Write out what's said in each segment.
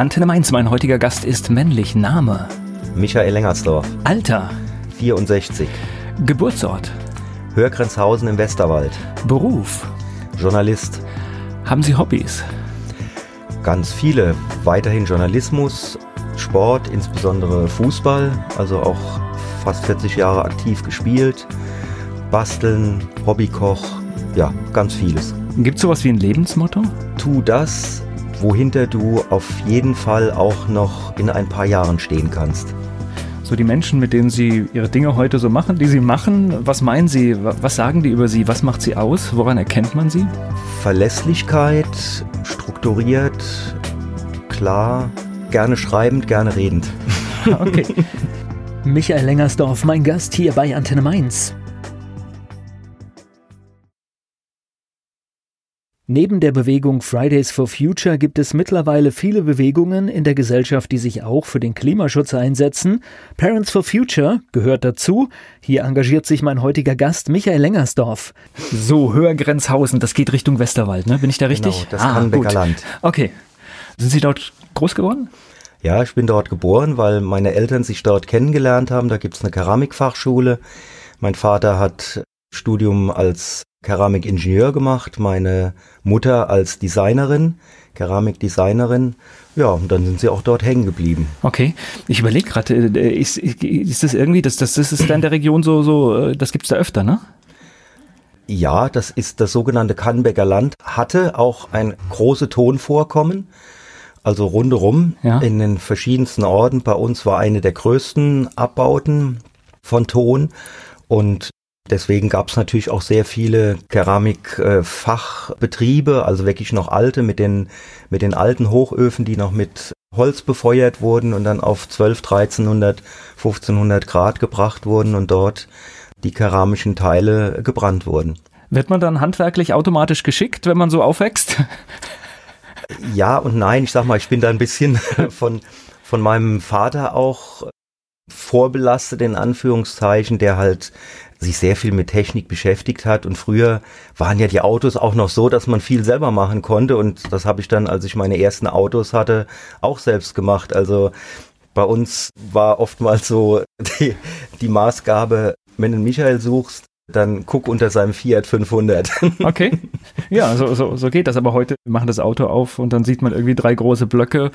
Antenne Mainz, mein heutiger Gast ist männlich. Name? Michael Lengersdorf. Alter? 64. Geburtsort? Hörgrenzhausen im Westerwald. Beruf? Journalist. Haben Sie Hobbys? Ganz viele. Weiterhin Journalismus, Sport, insbesondere Fußball, also auch fast 40 Jahre aktiv gespielt. Basteln, Hobbykoch, ja, ganz vieles. Gibt es sowas wie ein Lebensmotto? Tu das, wohinter du auf jeden Fall auch noch in ein paar Jahren stehen kannst. So die Menschen, mit denen Sie Ihre Dinge heute so machen, die Sie machen, was meinen Sie, was sagen die über Sie, was macht Sie aus, woran erkennt man Sie? Verlässlichkeit, strukturiert, klar, gerne schreibend, gerne redend. Okay. Michael Lengersdorf, mein Gast hier bei Antenne Mainz. Neben der Bewegung Fridays for Future gibt es mittlerweile viele Bewegungen in der Gesellschaft, die sich auch für den Klimaschutz einsetzen. Parents for Future gehört dazu. Hier engagiert sich mein heutiger Gast Michael Lengersdorf. So, Höhergrenzhausen, das geht Richtung Westerwald, ne? Bin ich da richtig? Genau, das ah, Kannbecker Land. Okay. Sind Sie dort groß geworden? Ja, ich bin dort geboren, weil meine Eltern sich dort kennengelernt haben. Da gibt's eine Keramikfachschule. Mein Vater hat Studium als Keramikingenieur gemacht, meine Mutter als Designerin, Keramikdesignerin. Ja, und dann sind sie auch dort hängen geblieben. Okay, ich überlege gerade, äh, ist, ist das irgendwie, das, das, das ist da in der Region so, so äh, das gibt's da öfter, ne? Ja, das ist das sogenannte Kannbecker Land, hatte auch ein große Tonvorkommen. Also rundherum ja. in den verschiedensten Orten. Bei uns war eine der größten Abbauten von Ton. Und Deswegen gab es natürlich auch sehr viele Keramikfachbetriebe, also wirklich noch alte mit den, mit den alten Hochöfen, die noch mit Holz befeuert wurden und dann auf 12, 1300, 1500 Grad gebracht wurden und dort die keramischen Teile gebrannt wurden. Wird man dann handwerklich automatisch geschickt, wenn man so aufwächst? Ja und nein. Ich sag mal, ich bin da ein bisschen von, von meinem Vater auch vorbelastet in Anführungszeichen, der halt sich sehr viel mit Technik beschäftigt hat. Und früher waren ja die Autos auch noch so, dass man viel selber machen konnte. Und das habe ich dann, als ich meine ersten Autos hatte, auch selbst gemacht. Also bei uns war oftmals so die, die Maßgabe, wenn du Michael suchst, dann guck unter seinem Fiat 500. Okay. Ja, so, so, so geht das. Aber heute machen das Auto auf und dann sieht man irgendwie drei große Blöcke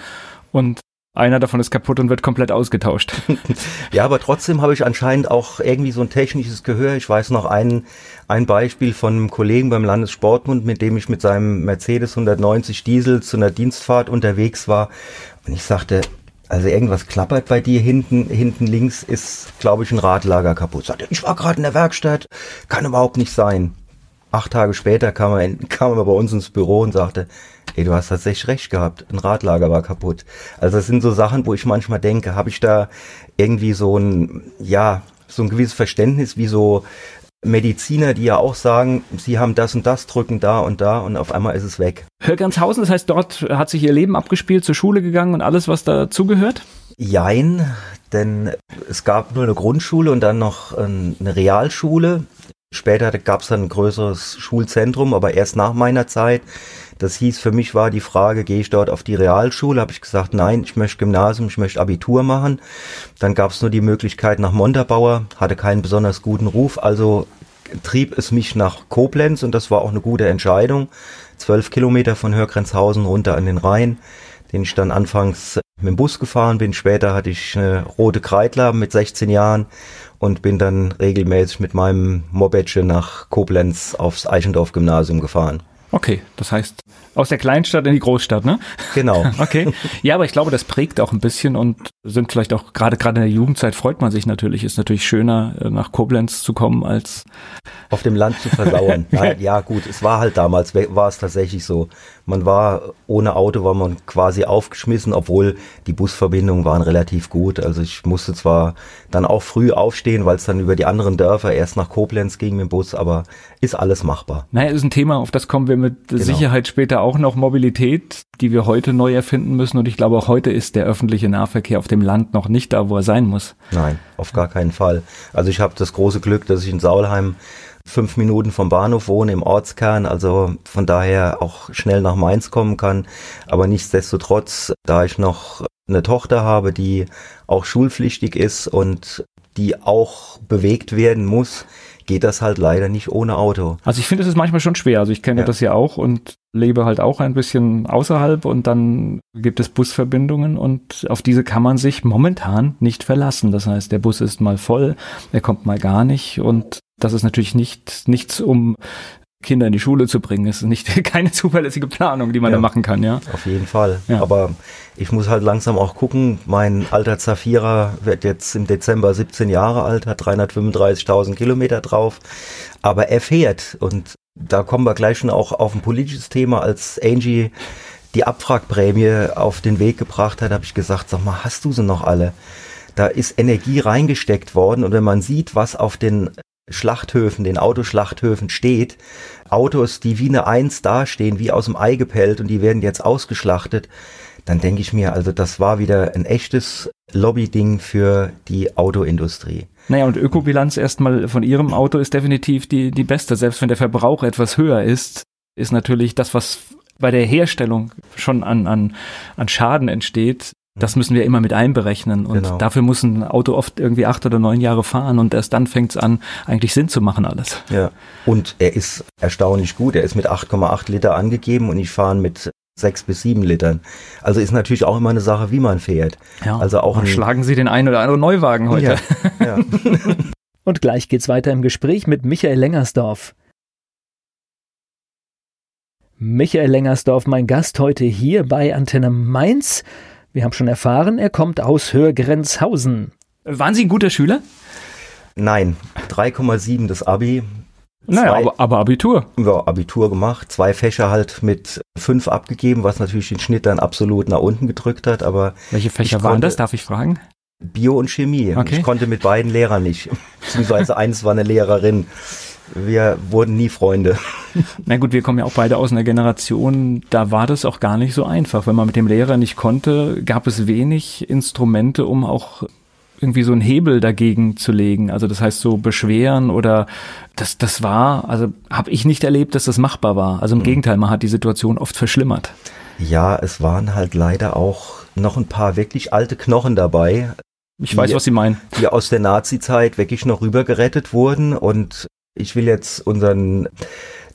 und einer davon ist kaputt und wird komplett ausgetauscht. ja, aber trotzdem habe ich anscheinend auch irgendwie so ein technisches Gehör. Ich weiß noch ein, ein Beispiel von einem Kollegen beim Landessportbund, mit dem ich mit seinem Mercedes 190 Diesel zu einer Dienstfahrt unterwegs war. Und ich sagte, also irgendwas klappert bei dir hinten, hinten links ist, glaube ich, ein Radlager kaputt. Sagte, ich war gerade in der Werkstatt, kann überhaupt nicht sein. Acht Tage später kam er, kam er bei uns ins Büro und sagte, ey, du hast tatsächlich recht gehabt, ein Radlager war kaputt. Also das sind so Sachen, wo ich manchmal denke, habe ich da irgendwie so ein, ja, so ein gewisses Verständnis, wie so Mediziner, die ja auch sagen, sie haben das und das, drücken da und da und auf einmal ist es weg. Hörgernshausen, das heißt, dort hat sich ihr Leben abgespielt, zur Schule gegangen und alles, was dazugehört? Jein, denn es gab nur eine Grundschule und dann noch eine Realschule. Später gab es dann ein größeres Schulzentrum, aber erst nach meiner Zeit. Das hieß, für mich war die Frage, gehe ich dort auf die Realschule? Habe ich gesagt, nein, ich möchte Gymnasium, ich möchte Abitur machen. Dann gab es nur die Möglichkeit nach Montabaur, hatte keinen besonders guten Ruf, also trieb es mich nach Koblenz und das war auch eine gute Entscheidung. Zwölf Kilometer von Hörgrenzhausen runter an den Rhein, den ich dann anfangs mit dem Bus gefahren bin. Später hatte ich eine rote Kreidler mit 16 Jahren und bin dann regelmäßig mit meinem Mopedche nach Koblenz aufs Eichendorf-Gymnasium gefahren. Okay, das heißt aus der Kleinstadt in die Großstadt, ne? Genau. okay. Ja, aber ich glaube, das prägt auch ein bisschen und sind vielleicht auch gerade gerade in der Jugendzeit freut man sich natürlich, ist natürlich schöner äh, nach Koblenz zu kommen als auf dem Land zu versauern. ja, ja, gut, es war halt damals war es tatsächlich so. Man war ohne Auto war man quasi aufgeschmissen, obwohl die Busverbindungen waren relativ gut. Also ich musste zwar dann auch früh aufstehen, weil es dann über die anderen Dörfer erst nach Koblenz ging mit dem Bus, aber ist alles machbar. Naja, ist ein Thema, auf das kommen wir mit genau. Sicherheit später auch noch. Mobilität, die wir heute neu erfinden müssen. Und ich glaube, auch heute ist der öffentliche Nahverkehr auf dem Land noch nicht da, wo er sein muss. Nein, auf gar keinen Fall. Also ich habe das große Glück, dass ich in Saulheim fünf Minuten vom Bahnhof wohne, im Ortskern, also von daher auch schnell nach Mainz kommen kann. Aber nichtsdestotrotz, da ich noch eine Tochter habe, die auch schulpflichtig ist und die auch bewegt werden muss, geht das halt leider nicht ohne Auto. Also ich finde, es ist manchmal schon schwer. Also ich kenne ja. das ja auch und lebe halt auch ein bisschen außerhalb und dann gibt es Busverbindungen und auf diese kann man sich momentan nicht verlassen. Das heißt, der Bus ist mal voll, er kommt mal gar nicht und das ist natürlich nicht, nichts, um Kinder in die Schule zu bringen. Es ist nicht keine zuverlässige Planung, die man ja, da machen kann, ja. Auf jeden Fall. Ja. Aber ich muss halt langsam auch gucken. Mein alter Zafira wird jetzt im Dezember 17 Jahre alt, hat 335.000 Kilometer drauf. Aber er fährt und da kommen wir gleich schon auch auf ein politisches Thema. Als Angie die Abwrackprämie auf den Weg gebracht hat, habe ich gesagt, sag mal, hast du sie noch alle? Da ist Energie reingesteckt worden und wenn man sieht, was auf den Schlachthöfen, den Autoschlachthöfen steht, Autos, die wie eine Eins dastehen, wie aus dem Ei gepellt und die werden jetzt ausgeschlachtet, dann denke ich mir, also das war wieder ein echtes Lobby-Ding für die Autoindustrie. Naja, und Ökobilanz erstmal von Ihrem Auto ist definitiv die, die beste. Selbst wenn der Verbrauch etwas höher ist, ist natürlich das, was bei der Herstellung schon an, an, an Schaden entsteht, das müssen wir immer mit einberechnen. Und genau. dafür muss ein Auto oft irgendwie acht oder neun Jahre fahren und erst dann fängt es an, eigentlich Sinn zu machen alles. Ja. Und er ist erstaunlich gut. Er ist mit 8,8 Liter angegeben und ich fahre mit sechs bis sieben Litern. Also ist natürlich auch immer eine Sache, wie man fährt. Ja. Also auch ein schlagen Sie den einen oder anderen Neuwagen heute. Ja. ja. und gleich geht's weiter im Gespräch mit Michael Lengersdorf. Michael Lengersdorf, mein Gast heute hier bei Antenne Mainz. Wir haben schon erfahren, er kommt aus Hörgrenzhausen. Waren Sie ein guter Schüler? Nein, 3,7 das Abi. Naja, aber, aber, Abitur. Ja, Abitur gemacht, zwei Fächer halt mit fünf abgegeben, was natürlich den Schnitt dann absolut nach unten gedrückt hat. Aber welche Fächer waren das? Darf ich fragen? Bio und Chemie. Okay. Ich konnte mit beiden Lehrern nicht. Beziehungsweise eins war eine Lehrerin wir wurden nie Freunde. Na gut, wir kommen ja auch beide aus einer Generation, da war das auch gar nicht so einfach. Wenn man mit dem Lehrer nicht konnte, gab es wenig Instrumente, um auch irgendwie so einen Hebel dagegen zu legen. Also das heißt so beschweren oder das, das war, also habe ich nicht erlebt, dass das machbar war. Also im mhm. Gegenteil, man hat die Situation oft verschlimmert. Ja, es waren halt leider auch noch ein paar wirklich alte Knochen dabei. Ich die, weiß, was Sie meinen. Die aus der Nazi-Zeit wirklich noch rübergerettet wurden und ich will jetzt unseren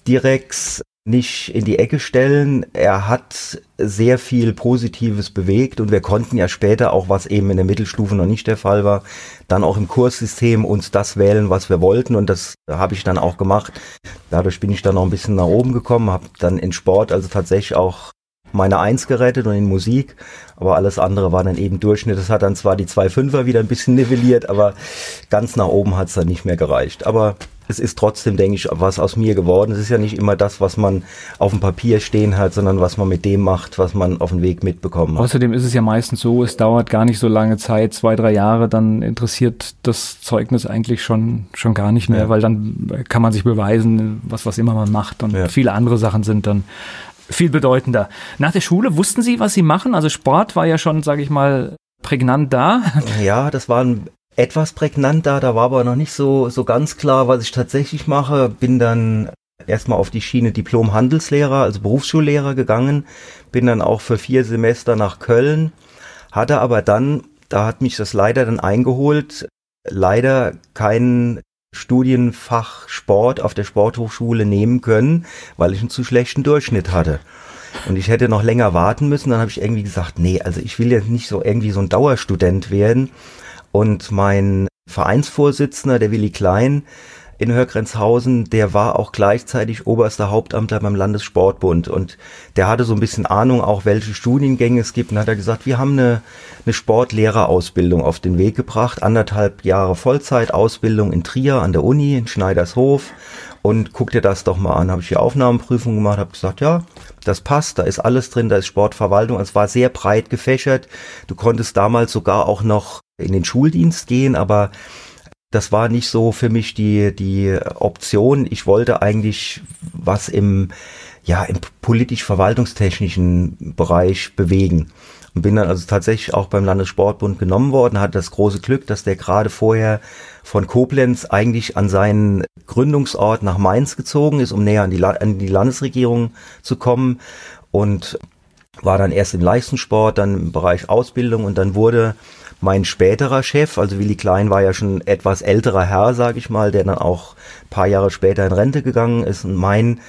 Direx nicht in die Ecke stellen. Er hat sehr viel Positives bewegt und wir konnten ja später auch, was eben in der Mittelstufe noch nicht der Fall war, dann auch im Kurssystem uns das wählen, was wir wollten und das habe ich dann auch gemacht. Dadurch bin ich dann noch ein bisschen nach oben gekommen, habe dann in Sport also tatsächlich auch meine Eins gerettet und in Musik, aber alles andere war dann eben Durchschnitt. Das hat dann zwar die zwei Fünfer wieder ein bisschen nivelliert, aber ganz nach oben hat es dann nicht mehr gereicht. Aber es ist trotzdem, denke ich, was aus mir geworden. Es ist ja nicht immer das, was man auf dem Papier stehen hat, sondern was man mit dem macht, was man auf dem Weg mitbekommen hat. Außerdem ist es ja meistens so, es dauert gar nicht so lange Zeit, zwei, drei Jahre, dann interessiert das Zeugnis eigentlich schon, schon gar nicht mehr, ja. weil dann kann man sich beweisen, was, was immer man macht und ja. viele andere Sachen sind dann viel bedeutender. Nach der Schule wussten Sie, was Sie machen? Also Sport war ja schon, sage ich mal, prägnant da. Ja, das war ein etwas prägnanter. Da war aber noch nicht so, so ganz klar, was ich tatsächlich mache. Bin dann erstmal auf die Schiene Diplom-Handelslehrer, also Berufsschullehrer gegangen. Bin dann auch für vier Semester nach Köln. Hatte aber dann, da hat mich das leider dann eingeholt, leider kein Studienfach Sport auf der Sporthochschule nehmen können, weil ich einen zu schlechten Durchschnitt hatte. Und ich hätte noch länger warten müssen. Dann habe ich irgendwie gesagt, nee, also ich will jetzt nicht so irgendwie so ein Dauerstudent werden und mein Vereinsvorsitzender, der Willi Klein in Hörgrenzhausen, der war auch gleichzeitig oberster Hauptamtler beim Landessportbund. Und der hatte so ein bisschen Ahnung auch, welche Studiengänge es gibt. Und hat er gesagt, wir haben eine, eine Sportlehrerausbildung auf den Weg gebracht, anderthalb Jahre Vollzeitausbildung in Trier an der Uni, in Schneidershof. Und guck dir das doch mal an. Habe ich die Aufnahmeprüfung gemacht, habe gesagt, ja, das passt, da ist alles drin, da ist Sportverwaltung, es war sehr breit gefächert. Du konntest damals sogar auch noch in den Schuldienst gehen, aber das war nicht so für mich die, die Option. Ich wollte eigentlich was im, ja, im politisch-verwaltungstechnischen Bereich bewegen. und bin dann also tatsächlich auch beim Landessportbund genommen worden, hatte das große Glück, dass der gerade vorher von Koblenz eigentlich an seinen Gründungsort nach Mainz gezogen ist, um näher an die, an die Landesregierung zu kommen und war dann erst im Leistungssport, dann im Bereich Ausbildung und dann wurde mein späterer Chef, also Willi Klein war ja schon etwas älterer Herr, sage ich mal, der dann auch paar Jahre später in Rente gegangen ist und mein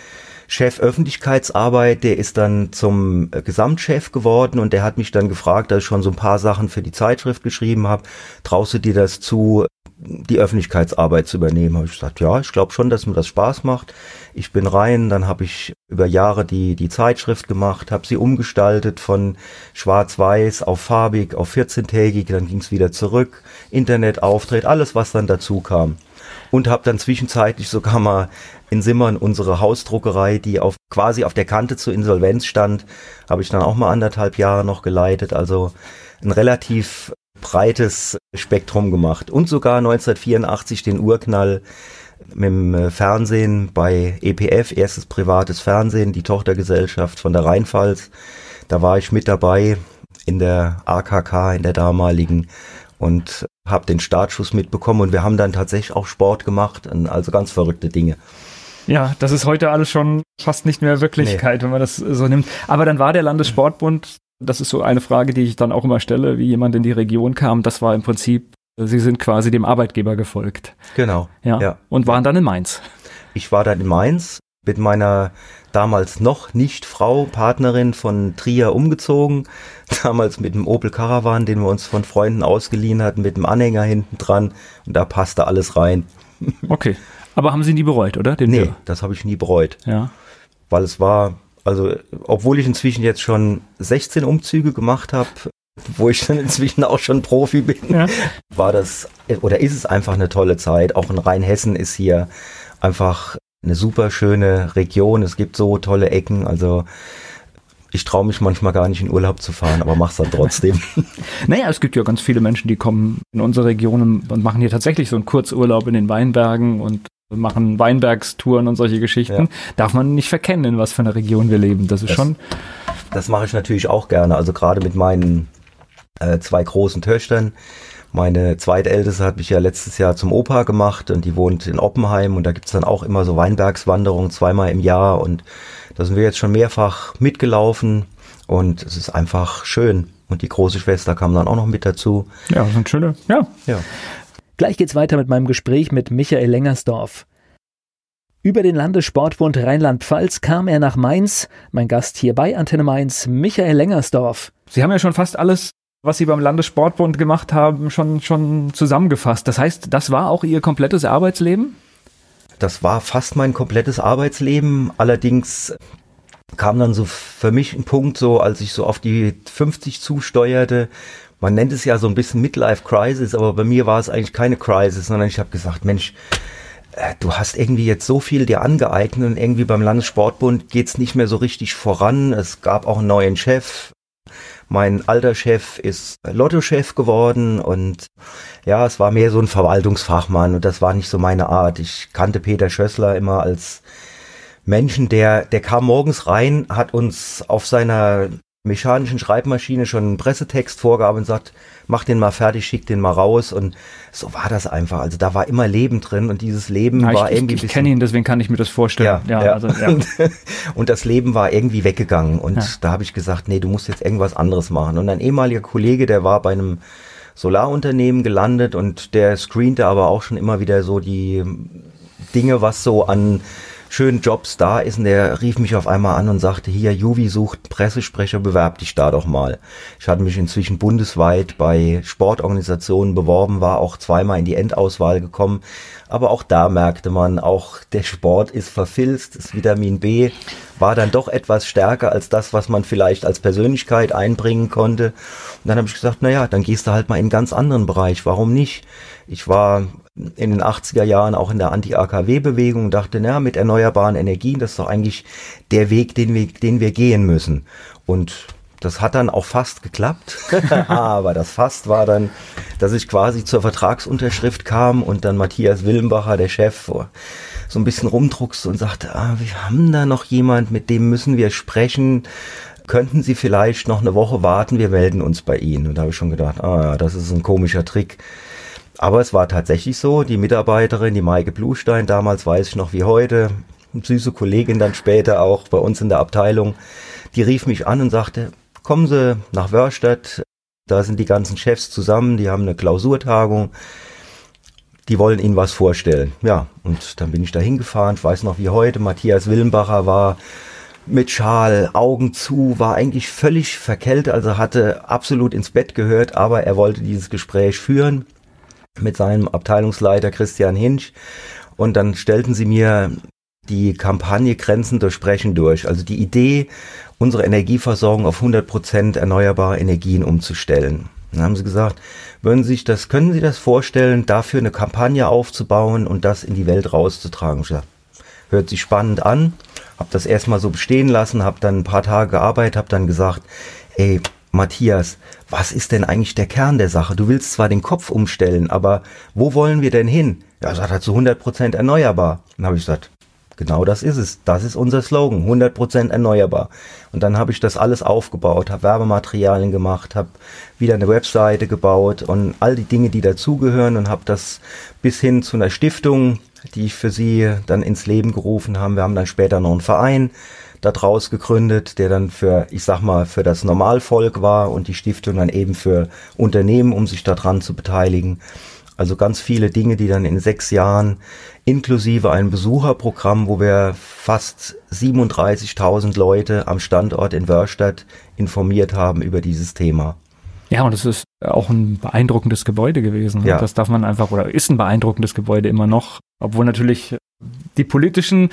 Chef Öffentlichkeitsarbeit, der ist dann zum Gesamtchef geworden und der hat mich dann gefragt, dass ich schon so ein paar Sachen für die Zeitschrift geschrieben habe, traust du dir das zu, die Öffentlichkeitsarbeit zu übernehmen? Habe ich gesagt, ja, ich glaube schon, dass mir das Spaß macht. Ich bin rein, dann habe ich über Jahre die, die Zeitschrift gemacht, habe sie umgestaltet von schwarz-weiß auf farbig, auf 14-tägig, dann ging es wieder zurück, Internetauftritt, alles, was dann dazu kam. Und habe dann zwischenzeitlich sogar mal in Simmern unsere Hausdruckerei, die auf quasi auf der Kante zur Insolvenz stand, habe ich dann auch mal anderthalb Jahre noch geleitet. Also ein relativ breites Spektrum gemacht. Und sogar 1984 den Urknall mit dem äh, Fernsehen bei EPF, erstes privates Fernsehen, die Tochtergesellschaft von der Rheinpfalz. Da war ich mit dabei in der AKK, in der damaligen und habe den Startschuss mitbekommen und wir haben dann tatsächlich auch Sport gemacht, also ganz verrückte Dinge. Ja, das ist heute alles schon fast nicht mehr Wirklichkeit, nee. wenn man das so nimmt. Aber dann war der Landessportbund, das ist so eine Frage, die ich dann auch immer stelle, wie jemand in die Region kam, das war im Prinzip, Sie sind quasi dem Arbeitgeber gefolgt. Genau. Ja. ja. Und waren dann in Mainz. Ich war dann in Mainz mit meiner damals noch nicht Frau, Partnerin von Trier umgezogen. Damals mit dem Opel Caravan, den wir uns von Freunden ausgeliehen hatten, mit dem Anhänger hinten dran. Und da passte alles rein. Okay. Aber haben Sie nie bereut, oder? Den nee, Tür? das habe ich nie bereut. Ja. Weil es war, also, obwohl ich inzwischen jetzt schon 16 Umzüge gemacht habe, wo ich dann inzwischen auch schon Profi bin, ja. war das, oder ist es einfach eine tolle Zeit. Auch in Rheinhessen ist hier einfach eine super schöne Region. Es gibt so tolle Ecken. Also ich traue mich manchmal gar nicht in Urlaub zu fahren, aber mach's dann trotzdem. naja, es gibt ja ganz viele Menschen, die kommen in unsere Region und machen hier tatsächlich so einen Kurzurlaub in den Weinbergen und machen Weinbergstouren und solche Geschichten. Ja. Darf man nicht verkennen, in was für einer Region wir leben. Das ist das, schon. Das mache ich natürlich auch gerne. Also gerade mit meinen äh, zwei großen Töchtern meine zweitälteste hat mich ja letztes Jahr zum Opa gemacht und die wohnt in Oppenheim und da gibt's dann auch immer so Weinbergswanderungen zweimal im Jahr und da sind wir jetzt schon mehrfach mitgelaufen und es ist einfach schön. Und die große Schwester kam dann auch noch mit dazu. Ja, sind schöne, ja. ja. Gleich geht's weiter mit meinem Gespräch mit Michael Lengersdorf. Über den Landessportbund Rheinland-Pfalz kam er nach Mainz. Mein Gast hier bei Antenne Mainz, Michael Lengersdorf. Sie haben ja schon fast alles was Sie beim Landessportbund gemacht haben, schon, schon zusammengefasst. Das heißt, das war auch Ihr komplettes Arbeitsleben? Das war fast mein komplettes Arbeitsleben. Allerdings kam dann so für mich ein Punkt, so als ich so auf die 50 zusteuerte. Man nennt es ja so ein bisschen Midlife Crisis, aber bei mir war es eigentlich keine Crisis, sondern ich habe gesagt, Mensch, äh, du hast irgendwie jetzt so viel dir angeeignet und irgendwie beim Landessportbund geht's nicht mehr so richtig voran. Es gab auch einen neuen Chef. Mein alter Chef ist Lottochef geworden und ja, es war mehr so ein Verwaltungsfachmann und das war nicht so meine Art. Ich kannte Peter Schössler immer als Menschen, der, der kam morgens rein, hat uns auf seiner mechanischen Schreibmaschine schon einen Pressetext vorgab und sagt, mach den mal fertig, schick den mal raus und so war das einfach. Also da war immer Leben drin und dieses Leben ja, war ich, irgendwie. Ich, ich kenne ihn, deswegen kann ich mir das vorstellen. Ja, ja, ja. Also, ja. und das Leben war irgendwie weggegangen und da habe ich gesagt, nee, du musst jetzt irgendwas anderes machen. Und ein ehemaliger Kollege, der war bei einem Solarunternehmen gelandet und der screente aber auch schon immer wieder so die Dinge, was so an schönen Jobs da ist und der rief mich auf einmal an und sagte, hier, Juvi sucht Pressesprecher, bewerb dich da doch mal. Ich hatte mich inzwischen bundesweit bei Sportorganisationen beworben, war auch zweimal in die Endauswahl gekommen, aber auch da merkte man, auch der Sport ist verfilzt, das Vitamin B war dann doch etwas stärker als das, was man vielleicht als Persönlichkeit einbringen konnte. Und dann habe ich gesagt, naja, dann gehst du halt mal in einen ganz anderen Bereich, warum nicht? Ich war in den 80er Jahren auch in der Anti-AKW-Bewegung und dachte, na, mit erneuerbaren Energien, das ist doch eigentlich der Weg, den wir, den wir gehen müssen. Und das hat dann auch fast geklappt. Aber das fast war dann, dass ich quasi zur Vertragsunterschrift kam und dann Matthias Willenbacher, der Chef, so ein bisschen rumdruckste und sagte, ah, wir haben da noch jemand, mit dem müssen wir sprechen könnten Sie vielleicht noch eine Woche warten, wir melden uns bei Ihnen. Und da habe ich schon gedacht, ah, das ist ein komischer Trick. Aber es war tatsächlich so, die Mitarbeiterin, die Maike Blustein, damals weiß ich noch wie heute, süße Kollegin dann später auch bei uns in der Abteilung, die rief mich an und sagte, kommen Sie nach Wörstadt, da sind die ganzen Chefs zusammen, die haben eine Klausurtagung, die wollen Ihnen was vorstellen. Ja, und dann bin ich da hingefahren, ich weiß noch wie heute, Matthias Willenbacher war mit Schal, Augen zu, war eigentlich völlig verkältet, also hatte absolut ins Bett gehört, aber er wollte dieses Gespräch führen mit seinem Abteilungsleiter Christian Hinsch und dann stellten sie mir die Kampagne Grenzen durchbrechen durch. Also die Idee, unsere Energieversorgung auf 100 Prozent erneuerbare Energien umzustellen. Dann haben sie gesagt, würden Sie sich das, können Sie das vorstellen, dafür eine Kampagne aufzubauen und das in die Welt rauszutragen? Ich gesagt, hört sich spannend an, habe das erstmal so bestehen lassen, habe dann ein paar Tage gearbeitet, habe dann gesagt, ey, Matthias, was ist denn eigentlich der Kern der Sache? Du willst zwar den Kopf umstellen, aber wo wollen wir denn hin? Ja, sagt er zu 100% erneuerbar. Dann habe ich gesagt, Genau das ist es. Das ist unser Slogan. 100% erneuerbar. Und dann habe ich das alles aufgebaut, habe Werbematerialien gemacht, habe wieder eine Webseite gebaut und all die Dinge, die dazugehören und habe das bis hin zu einer Stiftung, die ich für sie dann ins Leben gerufen habe. Wir haben dann später noch einen Verein daraus gegründet, der dann für, ich sag mal, für das Normalvolk war und die Stiftung dann eben für Unternehmen, um sich daran zu beteiligen. Also ganz viele Dinge, die dann in sechs Jahren inklusive ein Besucherprogramm, wo wir fast 37.000 Leute am Standort in Wörstadt informiert haben über dieses Thema. Ja, und es ist auch ein beeindruckendes Gebäude gewesen. Ja. Das darf man einfach, oder ist ein beeindruckendes Gebäude immer noch, obwohl natürlich die politischen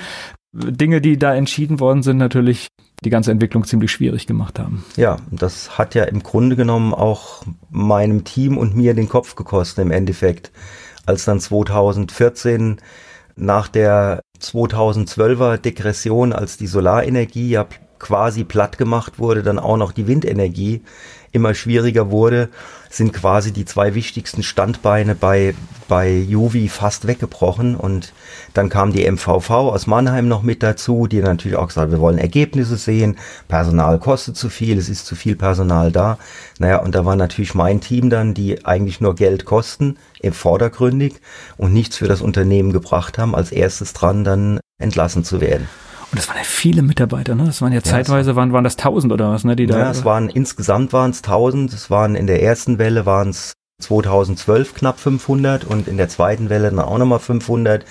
Dinge, die da entschieden worden sind, natürlich die ganze Entwicklung ziemlich schwierig gemacht haben. Ja, das hat ja im Grunde genommen auch meinem Team und mir den Kopf gekostet im Endeffekt, als dann 2014 nach der 2012er Degression, als die Solarenergie ja quasi platt gemacht wurde, dann auch noch die Windenergie immer schwieriger wurde, sind quasi die zwei wichtigsten Standbeine bei, bei Juvi fast weggebrochen. Und dann kam die MVV aus Mannheim noch mit dazu, die natürlich auch gesagt, wir wollen Ergebnisse sehen, Personal kostet zu viel, es ist zu viel Personal da. Naja, und da war natürlich mein Team dann, die eigentlich nur Geld kosten, im vordergründig und nichts für das Unternehmen gebracht haben, als erstes dran dann entlassen zu werden. Und das waren ja viele Mitarbeiter, ne? Das waren ja, ja zeitweise, waren, waren das 1000 oder was, ne? Die da, ja, es waren, insgesamt waren es 1000. Es waren in der ersten Welle waren es 2012 knapp 500 und in der zweiten Welle dann auch nochmal 500.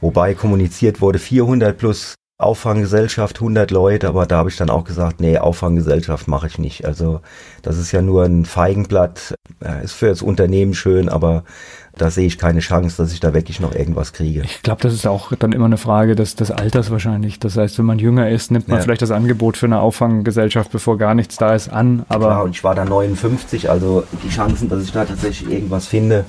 Wobei kommuniziert wurde 400 plus Auffanggesellschaft 100 Leute, aber da habe ich dann auch gesagt, nee, Auffanggesellschaft mache ich nicht. Also das ist ja nur ein Feigenblatt, ist für das Unternehmen schön, aber da sehe ich keine Chance, dass ich da wirklich noch irgendwas kriege. Ich glaube, das ist auch dann immer eine Frage des, des Alters wahrscheinlich. Das heißt, wenn man jünger ist, nimmt man ja. vielleicht das Angebot für eine Auffanggesellschaft, bevor gar nichts da ist, an. Aber Klar, und ich war da 59, also die Chancen, dass ich da tatsächlich irgendwas finde,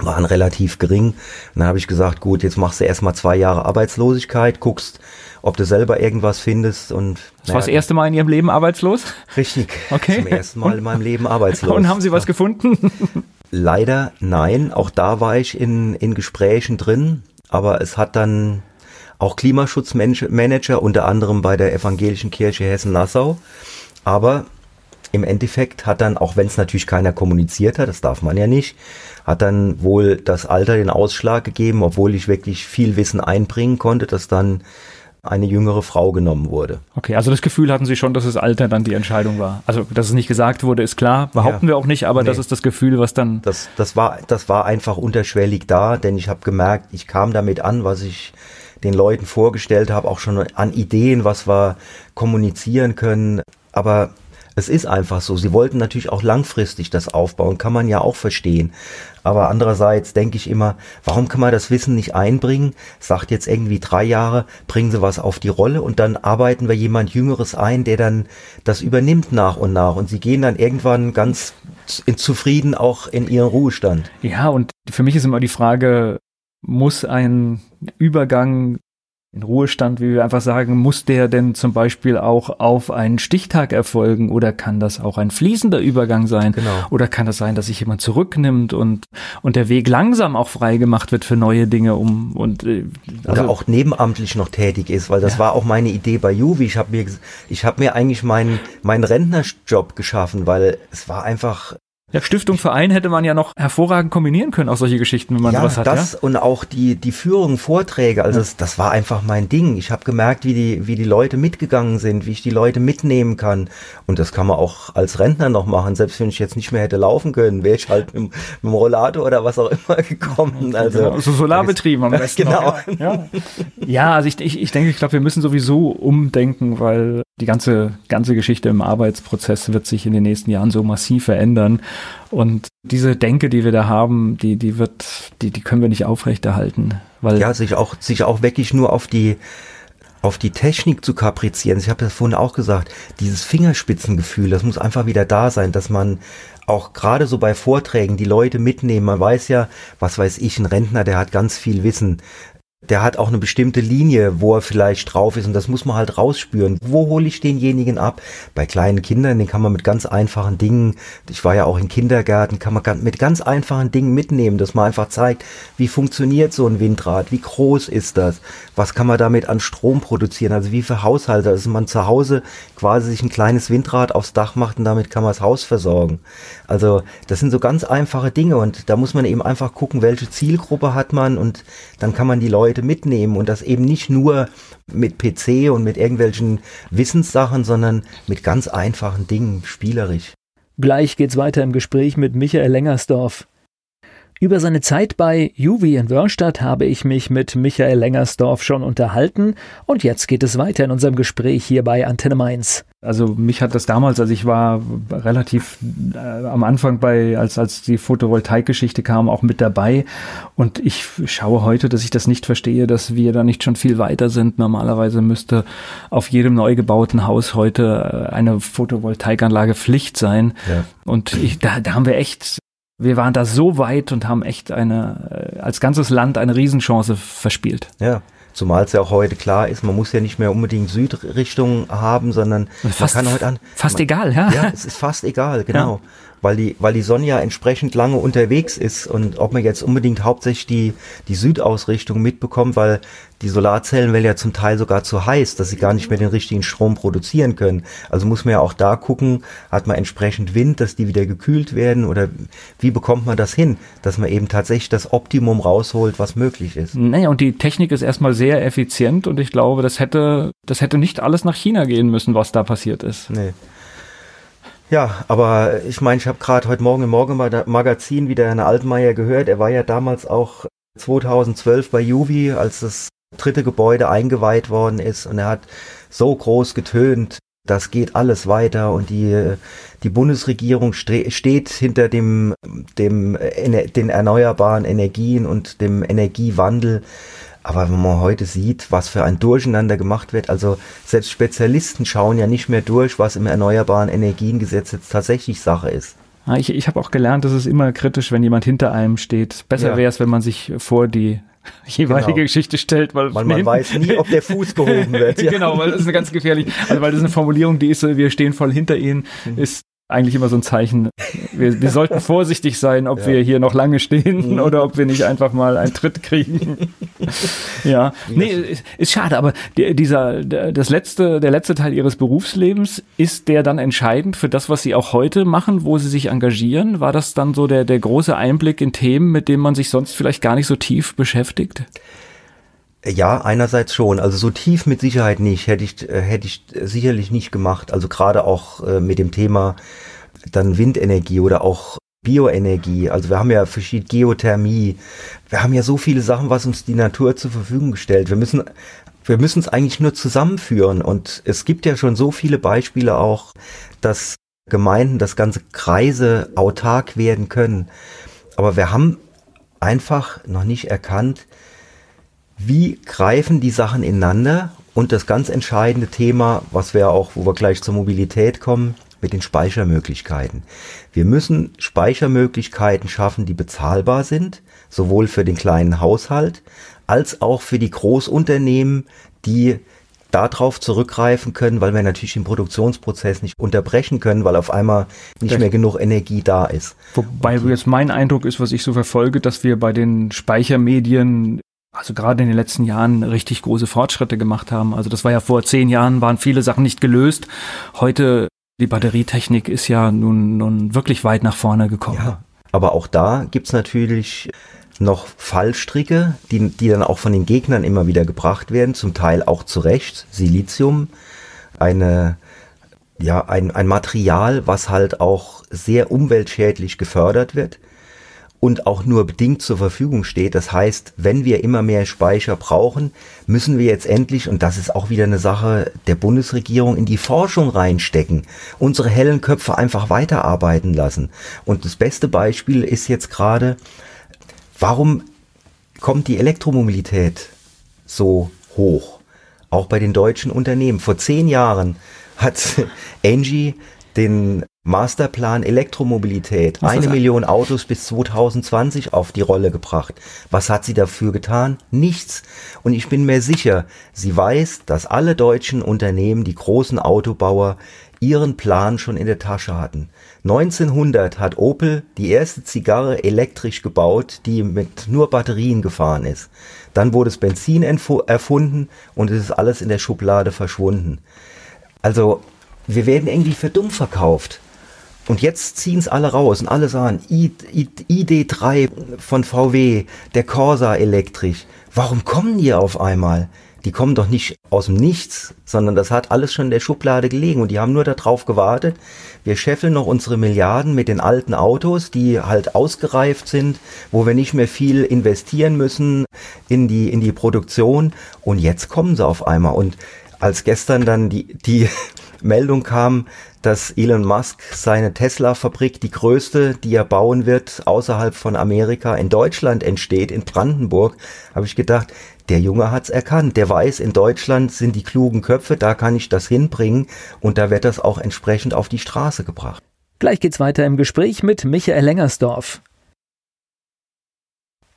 waren relativ gering. Und dann habe ich gesagt, gut, jetzt machst du erstmal zwei Jahre Arbeitslosigkeit, guckst, ob du selber irgendwas findest und. Das war das erste Mal in Ihrem Leben arbeitslos? Richtig. Okay. Zum ersten Mal in meinem Leben arbeitslos. Und haben Sie was gefunden? Leider nein. Auch da war ich in, in Gesprächen drin, aber es hat dann auch Klimaschutzmanager, unter anderem bei der Evangelischen Kirche Hessen-Nassau. Aber im Endeffekt hat dann, auch wenn es natürlich keiner kommuniziert hat, das darf man ja nicht, hat dann wohl das Alter den Ausschlag gegeben, obwohl ich wirklich viel Wissen einbringen konnte, dass dann eine jüngere Frau genommen wurde. Okay, also das Gefühl hatten Sie schon, dass das Alter dann die Entscheidung war. Also, dass es nicht gesagt wurde, ist klar, behaupten ja. wir auch nicht, aber nee. das ist das Gefühl, was dann. Das, das, war, das war einfach unterschwellig da, denn ich habe gemerkt, ich kam damit an, was ich den Leuten vorgestellt habe, auch schon an Ideen, was wir kommunizieren können. Aber es ist einfach so. Sie wollten natürlich auch langfristig das aufbauen, kann man ja auch verstehen. Aber andererseits denke ich immer, warum kann man das Wissen nicht einbringen? Sagt jetzt irgendwie drei Jahre, bringen Sie was auf die Rolle und dann arbeiten wir jemand Jüngeres ein, der dann das übernimmt nach und nach. Und Sie gehen dann irgendwann ganz zufrieden auch in Ihren Ruhestand. Ja, und für mich ist immer die Frage, muss ein Übergang in Ruhestand, wie wir einfach sagen, muss der denn zum Beispiel auch auf einen Stichtag erfolgen oder kann das auch ein fließender Übergang sein? Genau. Oder kann das sein, dass sich jemand zurücknimmt und, und der Weg langsam auch frei gemacht wird für neue Dinge, um und äh, also, oder auch nebenamtlich noch tätig ist, weil das ja. war auch meine Idee bei Juvi. Ich habe mir ich habe mir eigentlich meinen meinen Rentnerjob geschaffen, weil es war einfach ja, Stiftung, Verein hätte man ja noch hervorragend kombinieren können, auch solche Geschichten, wenn man ja, sowas hat. Das ja, und auch die, die Führung, Vorträge, also ja. das, das war einfach mein Ding. Ich habe gemerkt, wie die, wie die Leute mitgegangen sind, wie ich die Leute mitnehmen kann. Und das kann man auch als Rentner noch machen. Selbst wenn ich jetzt nicht mehr hätte laufen können, wäre ich halt mit, mit dem Rollator oder was auch immer gekommen. Also genau, so Solarbetrieben am besten. Genau. Ja. ja, also ich, ich, ich denke, ich glaube, wir müssen sowieso umdenken, weil die ganze, ganze Geschichte im Arbeitsprozess wird sich in den nächsten Jahren so massiv verändern. Und diese Denke, die wir da haben, die, die wird, die, die können wir nicht aufrechterhalten. Weil ja, sich auch, sich auch wirklich nur auf die, auf die Technik zu kaprizieren. Ich habe das vorhin auch gesagt, dieses Fingerspitzengefühl, das muss einfach wieder da sein, dass man auch gerade so bei Vorträgen die Leute mitnehmen. Man weiß ja, was weiß ich, ein Rentner, der hat ganz viel Wissen der hat auch eine bestimmte Linie, wo er vielleicht drauf ist und das muss man halt rausspüren. Wo hole ich denjenigen ab? Bei kleinen Kindern, den kann man mit ganz einfachen Dingen, ich war ja auch in Kindergärten, kann man mit ganz einfachen Dingen mitnehmen, dass man einfach zeigt, wie funktioniert so ein Windrad, wie groß ist das, was kann man damit an Strom produzieren, also wie für Haushalte, dass man zu Hause quasi sich ein kleines Windrad aufs Dach macht und damit kann man das Haus versorgen. Also das sind so ganz einfache Dinge und da muss man eben einfach gucken, welche Zielgruppe hat man und dann kann man die Leute mitnehmen und das eben nicht nur mit PC und mit irgendwelchen Wissenssachen, sondern mit ganz einfachen Dingen, spielerisch. Gleich geht's weiter im Gespräch mit Michael Lengersdorf. Über seine Zeit bei Juvi in Wörstadt habe ich mich mit Michael Lengersdorf schon unterhalten und jetzt geht es weiter in unserem Gespräch hier bei Antenne Mainz. Also mich hat das damals, also ich war relativ äh, am Anfang bei, als, als die Photovoltaik-Geschichte kam, auch mit dabei und ich schaue heute, dass ich das nicht verstehe, dass wir da nicht schon viel weiter sind. Normalerweise müsste auf jedem neu gebauten Haus heute äh, eine Photovoltaikanlage Pflicht sein ja. und ich, da, da haben wir echt wir waren da so weit und haben echt eine, äh, als ganzes Land eine Riesenchance verspielt. Ja. Zumal es ja auch heute klar ist, man muss ja nicht mehr unbedingt Südrichtung haben, sondern fast, man kann heute an. Fast man, egal, ja. Ja, es ist fast egal, genau. Ja weil die, weil die Sonne ja entsprechend lange unterwegs ist und ob man jetzt unbedingt hauptsächlich die, die Südausrichtung mitbekommt, weil die Solarzellen werden ja zum Teil sogar zu heiß, dass sie gar nicht mehr den richtigen Strom produzieren können. Also muss man ja auch da gucken, hat man entsprechend Wind, dass die wieder gekühlt werden oder wie bekommt man das hin, dass man eben tatsächlich das Optimum rausholt, was möglich ist. Naja, und die Technik ist erstmal sehr effizient und ich glaube, das hätte, das hätte nicht alles nach China gehen müssen, was da passiert ist. Nee. Ja, aber ich meine, ich habe gerade heute Morgen im Morgenmagazin wieder Herrn Altmaier gehört. Er war ja damals auch 2012 bei Juvi, als das dritte Gebäude eingeweiht worden ist. Und er hat so groß getönt, das geht alles weiter und die, die Bundesregierung steht hinter dem, dem, den erneuerbaren Energien und dem Energiewandel. Aber wenn man heute sieht, was für ein Durcheinander gemacht wird, also selbst Spezialisten schauen ja nicht mehr durch, was im Erneuerbaren Energiengesetz jetzt tatsächlich Sache ist. Ich, ich habe auch gelernt, dass es immer kritisch, wenn jemand hinter einem steht. Besser ja. wäre es, wenn man sich vor die jeweilige genau. Geschichte stellt, weil, weil man weiß nie, ob der Fuß gehoben wird. Ja. genau, weil das ist eine ganz gefährlich, also weil das ist eine Formulierung, die ist so, wir stehen voll hinter ihnen, mhm. ist eigentlich immer so ein Zeichen. Wir, wir sollten vorsichtig sein, ob ja. wir hier noch lange stehen mhm. oder ob wir nicht einfach mal einen Tritt kriegen. ja, nee, ist, ist schade, aber der, dieser, das letzte, der letzte Teil ihres Berufslebens, ist der dann entscheidend für das, was sie auch heute machen, wo sie sich engagieren? War das dann so der, der große Einblick in Themen, mit denen man sich sonst vielleicht gar nicht so tief beschäftigt? Ja, einerseits schon. Also so tief mit Sicherheit nicht. Hätte ich, äh, hätte ich sicherlich nicht gemacht. Also gerade auch äh, mit dem Thema dann Windenergie oder auch Bioenergie. Also wir haben ja verschiedene Geothermie. Wir haben ja so viele Sachen, was uns die Natur zur Verfügung stellt. Wir müssen, wir müssen es eigentlich nur zusammenführen. Und es gibt ja schon so viele Beispiele auch, dass Gemeinden, dass ganze Kreise autark werden können. Aber wir haben einfach noch nicht erkannt, wie greifen die Sachen ineinander? Und das ganz entscheidende Thema, was wir auch, wo wir gleich zur Mobilität kommen, mit den Speichermöglichkeiten. Wir müssen Speichermöglichkeiten schaffen, die bezahlbar sind, sowohl für den kleinen Haushalt als auch für die Großunternehmen, die darauf zurückgreifen können, weil wir natürlich den Produktionsprozess nicht unterbrechen können, weil auf einmal nicht mehr genug Energie da ist. Wobei jetzt mein Eindruck ist, was ich so verfolge, dass wir bei den Speichermedien also gerade in den letzten Jahren richtig große Fortschritte gemacht haben. Also das war ja vor zehn Jahren, waren viele Sachen nicht gelöst. Heute, die Batterietechnik ist ja nun, nun wirklich weit nach vorne gekommen. Ja, aber auch da gibt's natürlich noch Fallstricke, die, die dann auch von den Gegnern immer wieder gebracht werden, zum Teil auch zu Recht. Silizium, eine, ja, ein, ein Material, was halt auch sehr umweltschädlich gefördert wird und auch nur bedingt zur Verfügung steht. Das heißt, wenn wir immer mehr Speicher brauchen, müssen wir jetzt endlich, und das ist auch wieder eine Sache der Bundesregierung, in die Forschung reinstecken, unsere hellen Köpfe einfach weiterarbeiten lassen. Und das beste Beispiel ist jetzt gerade, warum kommt die Elektromobilität so hoch? Auch bei den deutschen Unternehmen. Vor zehn Jahren hat Angie den Masterplan Elektromobilität, eine Million Autos bis 2020 auf die Rolle gebracht. Was hat sie dafür getan? Nichts. Und ich bin mir sicher, sie weiß, dass alle deutschen Unternehmen, die großen Autobauer, ihren Plan schon in der Tasche hatten. 1900 hat Opel die erste Zigarre elektrisch gebaut, die mit nur Batterien gefahren ist. Dann wurde es Benzin erfunden und es ist alles in der Schublade verschwunden. Also wir werden irgendwie für dumm verkauft. Und jetzt ziehen es alle raus und alle sagen, ID3 von VW, der Corsa elektrisch. Warum kommen die auf einmal? Die kommen doch nicht aus dem Nichts, sondern das hat alles schon in der Schublade gelegen und die haben nur darauf gewartet. Wir scheffeln noch unsere Milliarden mit den alten Autos, die halt ausgereift sind, wo wir nicht mehr viel investieren müssen in die, in die Produktion und jetzt kommen sie auf einmal und als gestern dann die, die Meldung kam, dass Elon Musk seine Tesla-Fabrik, die größte, die er bauen wird, außerhalb von Amerika in Deutschland entsteht, in Brandenburg, habe ich gedacht, der Junge hat's erkannt. Der weiß, in Deutschland sind die klugen Köpfe, da kann ich das hinbringen und da wird das auch entsprechend auf die Straße gebracht. Gleich geht's weiter im Gespräch mit Michael Lengersdorf.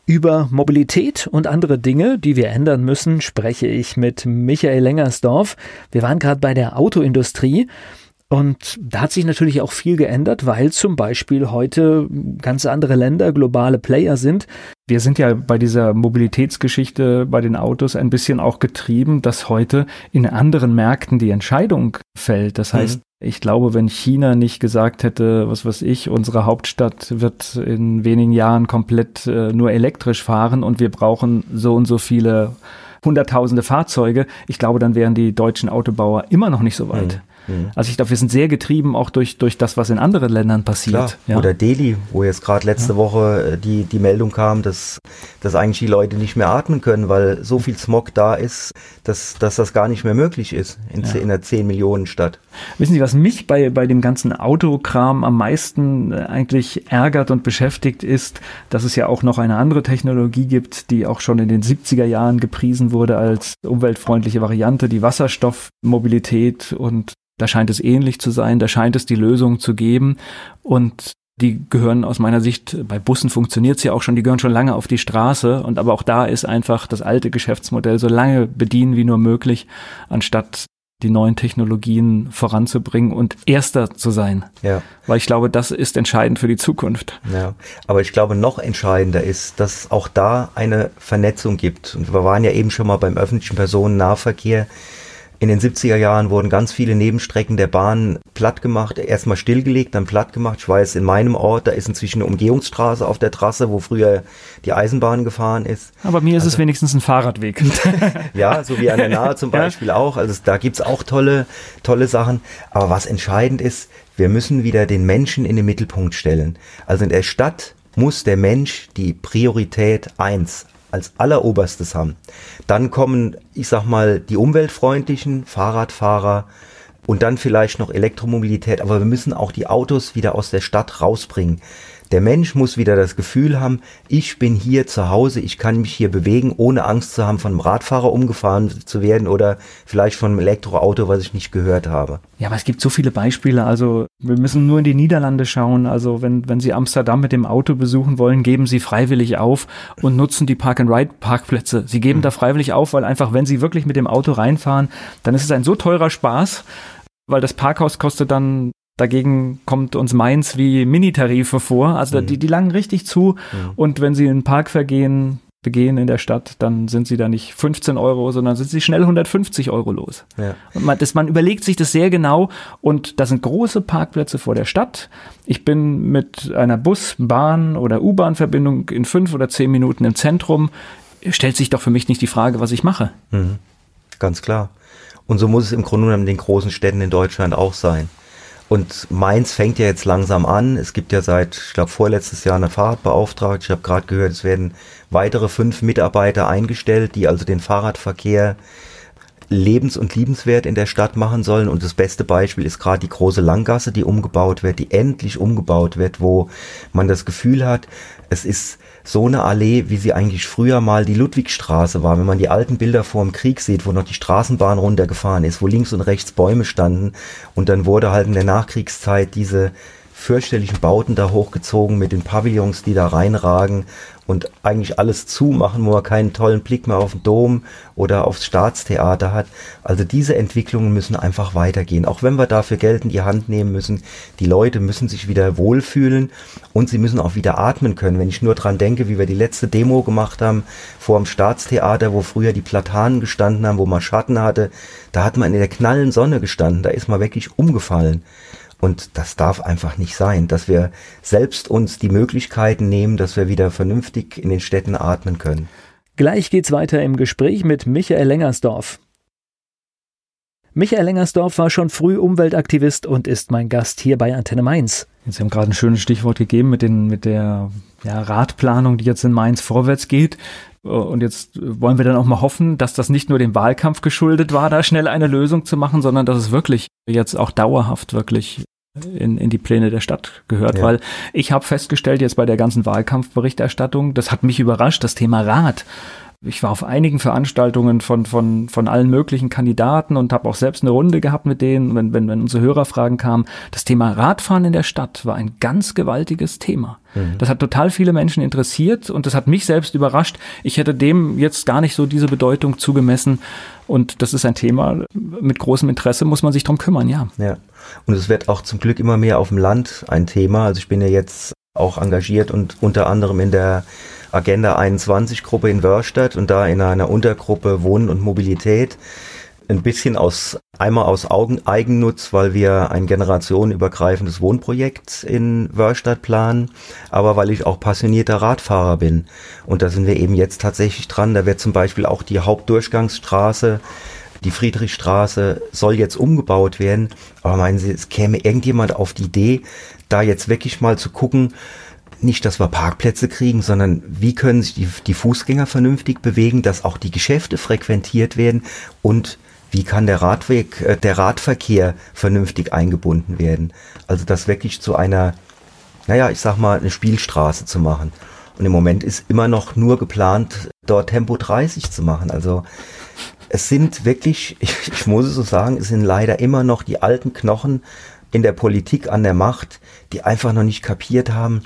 Über Mobilität und andere Dinge, die wir ändern müssen, spreche ich mit Michael Lengersdorf. Wir waren gerade bei der Autoindustrie. Und da hat sich natürlich auch viel geändert, weil zum Beispiel heute ganz andere Länder globale Player sind. Wir sind ja bei dieser Mobilitätsgeschichte bei den Autos ein bisschen auch getrieben, dass heute in anderen Märkten die Entscheidung fällt. Das heißt, mhm. Ich glaube, wenn China nicht gesagt hätte, was weiß ich, unsere Hauptstadt wird in wenigen Jahren komplett äh, nur elektrisch fahren und wir brauchen so und so viele hunderttausende Fahrzeuge, ich glaube, dann wären die deutschen Autobauer immer noch nicht so weit. Mhm. Mhm. Also ich glaube, wir sind sehr getrieben auch durch, durch das, was in anderen Ländern passiert. Ja. Oder Delhi, wo jetzt gerade letzte ja. Woche äh, die, die Meldung kam, dass, dass eigentlich die Leute nicht mehr atmen können, weil so viel Smog da ist, dass, dass das gar nicht mehr möglich ist in, ja. in einer 10 Millionen Stadt. Wissen Sie, was mich bei, bei dem ganzen Autokram am meisten äh, eigentlich ärgert und beschäftigt ist, dass es ja auch noch eine andere Technologie gibt, die auch schon in den 70er Jahren gepriesen wurde als umweltfreundliche Variante, die Wasserstoffmobilität und da scheint es ähnlich zu sein, da scheint es die Lösung zu geben und die gehören aus meiner Sicht, bei Bussen funktioniert es ja auch schon, die gehören schon lange auf die Straße und aber auch da ist einfach das alte Geschäftsmodell so lange bedienen wie nur möglich, anstatt die neuen Technologien voranzubringen und erster zu sein. Ja. Weil ich glaube, das ist entscheidend für die Zukunft. Ja. Aber ich glaube, noch entscheidender ist, dass auch da eine Vernetzung gibt. Und wir waren ja eben schon mal beim öffentlichen Personennahverkehr. In den 70er Jahren wurden ganz viele Nebenstrecken der Bahn platt gemacht, erstmal stillgelegt, dann platt gemacht. Ich weiß, in meinem Ort, da ist inzwischen eine Umgehungsstraße auf der Trasse, wo früher die Eisenbahn gefahren ist. Aber mir ist also, es wenigstens ein Fahrradweg. ja, so wie an der Nahe zum Beispiel ja. auch. Also da gibt's auch tolle, tolle Sachen. Aber was entscheidend ist, wir müssen wieder den Menschen in den Mittelpunkt stellen. Also in der Stadt muss der Mensch die Priorität eins als alleroberstes haben. Dann kommen, ich sag mal, die umweltfreundlichen Fahrradfahrer und dann vielleicht noch Elektromobilität, aber wir müssen auch die Autos wieder aus der Stadt rausbringen. Der Mensch muss wieder das Gefühl haben, ich bin hier zu Hause, ich kann mich hier bewegen, ohne Angst zu haben, von einem Radfahrer umgefahren zu werden oder vielleicht von einem Elektroauto, was ich nicht gehört habe. Ja, aber es gibt so viele Beispiele. Also wir müssen nur in die Niederlande schauen. Also wenn, wenn Sie Amsterdam mit dem Auto besuchen wollen, geben Sie freiwillig auf und nutzen die Park-and-Ride-Parkplätze. Sie geben mhm. da freiwillig auf, weil einfach, wenn Sie wirklich mit dem Auto reinfahren, dann ist es ein so teurer Spaß, weil das Parkhaus kostet dann Dagegen kommt uns Mainz wie Minitarife vor. Also mhm. die, die langen richtig zu. Mhm. Und wenn sie einen Parkvergehen begehen in der Stadt, dann sind sie da nicht 15 Euro, sondern sind sie schnell 150 Euro los. Ja. Und man, das, man überlegt sich das sehr genau und da sind große Parkplätze vor der Stadt. Ich bin mit einer Bus-, Bahn- oder U-Bahn-Verbindung in fünf oder zehn Minuten im Zentrum. Stellt sich doch für mich nicht die Frage, was ich mache. Mhm. Ganz klar. Und so muss es im Grunde genommen in den großen Städten in Deutschland auch sein. Und Mainz fängt ja jetzt langsam an. Es gibt ja seit, ich glaube, vorletztes Jahr eine Fahrradbeauftragte. Ich habe gerade gehört, es werden weitere fünf Mitarbeiter eingestellt, die also den Fahrradverkehr lebens- und liebenswert in der Stadt machen sollen. Und das beste Beispiel ist gerade die große Langgasse, die umgebaut wird, die endlich umgebaut wird, wo man das Gefühl hat, es ist so eine Allee, wie sie eigentlich früher mal die Ludwigstraße war. Wenn man die alten Bilder vor dem Krieg sieht, wo noch die Straßenbahn runtergefahren ist, wo links und rechts Bäume standen und dann wurde halt in der Nachkriegszeit diese fürchterlichen Bauten da hochgezogen mit den Pavillons, die da reinragen und eigentlich alles zumachen, wo man keinen tollen Blick mehr auf den Dom oder aufs Staatstheater hat. Also diese Entwicklungen müssen einfach weitergehen. Auch wenn wir dafür Geld in die Hand nehmen müssen, die Leute müssen sich wieder wohlfühlen und sie müssen auch wieder atmen können. Wenn ich nur dran denke, wie wir die letzte Demo gemacht haben vor dem Staatstheater, wo früher die Platanen gestanden haben, wo man Schatten hatte, da hat man in der knallen Sonne gestanden, da ist man wirklich umgefallen. Und das darf einfach nicht sein, dass wir selbst uns die Möglichkeiten nehmen, dass wir wieder vernünftig in den Städten atmen können. Gleich geht's weiter im Gespräch mit Michael Lengersdorf. Michael Lengersdorf war schon früh Umweltaktivist und ist mein Gast hier bei Antenne Mainz. Jetzt haben gerade ein schönes Stichwort gegeben mit, den, mit der ja, Radplanung, die jetzt in Mainz vorwärts geht. Und jetzt wollen wir dann auch mal hoffen, dass das nicht nur dem Wahlkampf geschuldet war, da schnell eine Lösung zu machen, sondern dass es wirklich jetzt auch dauerhaft wirklich in, in die Pläne der Stadt gehört, ja. weil ich habe festgestellt jetzt bei der ganzen Wahlkampfberichterstattung, das hat mich überrascht, das Thema Rad ich war auf einigen Veranstaltungen von, von, von allen möglichen Kandidaten und habe auch selbst eine Runde gehabt mit denen, wenn, wenn, wenn unsere Hörerfragen kamen. Das Thema Radfahren in der Stadt war ein ganz gewaltiges Thema. Mhm. Das hat total viele Menschen interessiert und das hat mich selbst überrascht. Ich hätte dem jetzt gar nicht so diese Bedeutung zugemessen. Und das ist ein Thema, mit großem Interesse muss man sich drum kümmern, ja. Ja. Und es wird auch zum Glück immer mehr auf dem Land ein Thema. Also ich bin ja jetzt auch engagiert und unter anderem in der Agenda 21 Gruppe in Wörstadt und da in einer Untergruppe Wohnen und Mobilität. Ein bisschen aus, einmal aus Augen, Eigennutz, weil wir ein generationenübergreifendes Wohnprojekt in Wörstadt planen, aber weil ich auch passionierter Radfahrer bin. Und da sind wir eben jetzt tatsächlich dran. Da wird zum Beispiel auch die Hauptdurchgangsstraße die Friedrichstraße soll jetzt umgebaut werden. Aber meinen Sie, es käme irgendjemand auf die Idee, da jetzt wirklich mal zu gucken, nicht, dass wir Parkplätze kriegen, sondern wie können sich die, die Fußgänger vernünftig bewegen, dass auch die Geschäfte frequentiert werden und wie kann der Radweg, äh, der Radverkehr vernünftig eingebunden werden. Also das wirklich zu einer, naja, ich sag mal, eine Spielstraße zu machen. Und im Moment ist immer noch nur geplant, dort Tempo 30 zu machen. Also es sind wirklich, ich, ich muss es so sagen, es sind leider immer noch die alten Knochen in der Politik an der Macht, die einfach noch nicht kapiert haben,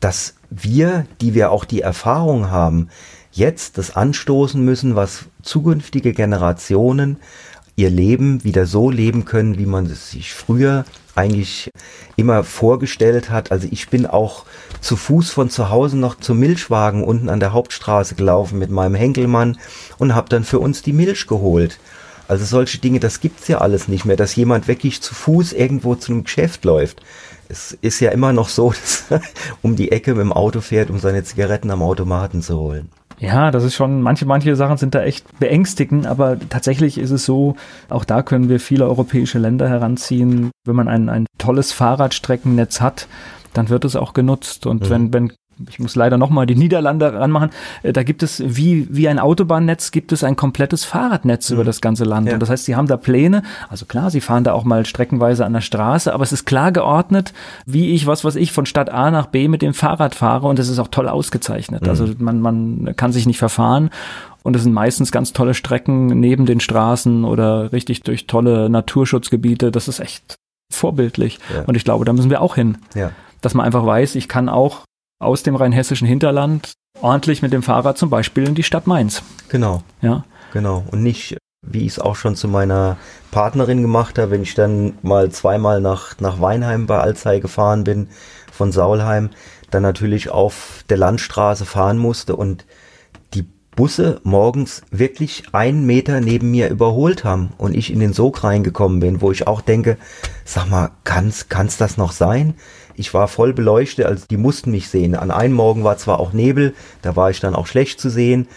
dass wir, die wir auch die Erfahrung haben, jetzt das anstoßen müssen, was zukünftige Generationen ihr Leben wieder so leben können, wie man es sich früher eigentlich immer vorgestellt hat. Also ich bin auch zu Fuß von zu Hause noch zum Milchwagen unten an der Hauptstraße gelaufen mit meinem Henkelmann und habe dann für uns die Milch geholt. Also solche Dinge, das gibt's ja alles nicht mehr, dass jemand wirklich zu Fuß irgendwo zu einem Geschäft läuft es ist ja immer noch so, dass er um die Ecke mit dem Auto fährt, um seine Zigaretten am Automaten zu holen. Ja, das ist schon, manche, manche Sachen sind da echt beängstigend, aber tatsächlich ist es so, auch da können wir viele europäische Länder heranziehen. Wenn man ein, ein tolles Fahrradstreckennetz hat, dann wird es auch genutzt. Und mhm. wenn, wenn ich muss leider nochmal die Niederlande ranmachen, äh, da gibt es wie, wie ein Autobahnnetz, gibt es ein komplettes Fahrradnetz mhm. über das ganze Land. Ja. Und das heißt, sie haben da Pläne, also klar, sie fahren da auch mal streckenweise an der Straße, aber es ist klar geordnet, wie ich, was weiß ich, von Stadt A nach B mit dem Fahrrad fahre und es ist auch toll ausgezeichnet. Mhm. Also man, man kann sich nicht verfahren. Und es sind meistens ganz tolle Strecken neben den Straßen oder richtig durch tolle Naturschutzgebiete. Das ist echt vorbildlich. Ja. Und ich glaube, da müssen wir auch hin. Ja. Dass man einfach weiß, ich kann auch aus dem rheinhessischen Hinterland ordentlich mit dem Fahrrad zum Beispiel in die Stadt Mainz. Genau. Ja. Genau. Und nicht, wie ich es auch schon zu meiner Partnerin gemacht habe, wenn ich dann mal zweimal nach, nach Weinheim bei Alzey gefahren bin, von Saulheim, dann natürlich auf der Landstraße fahren musste und die Busse morgens wirklich einen Meter neben mir überholt haben und ich in den Sog reingekommen bin, wo ich auch denke, sag mal, kann's, kann's das noch sein? Ich war voll beleuchtet, also die mussten mich sehen. An einem Morgen war zwar auch Nebel, da war ich dann auch schlecht zu sehen,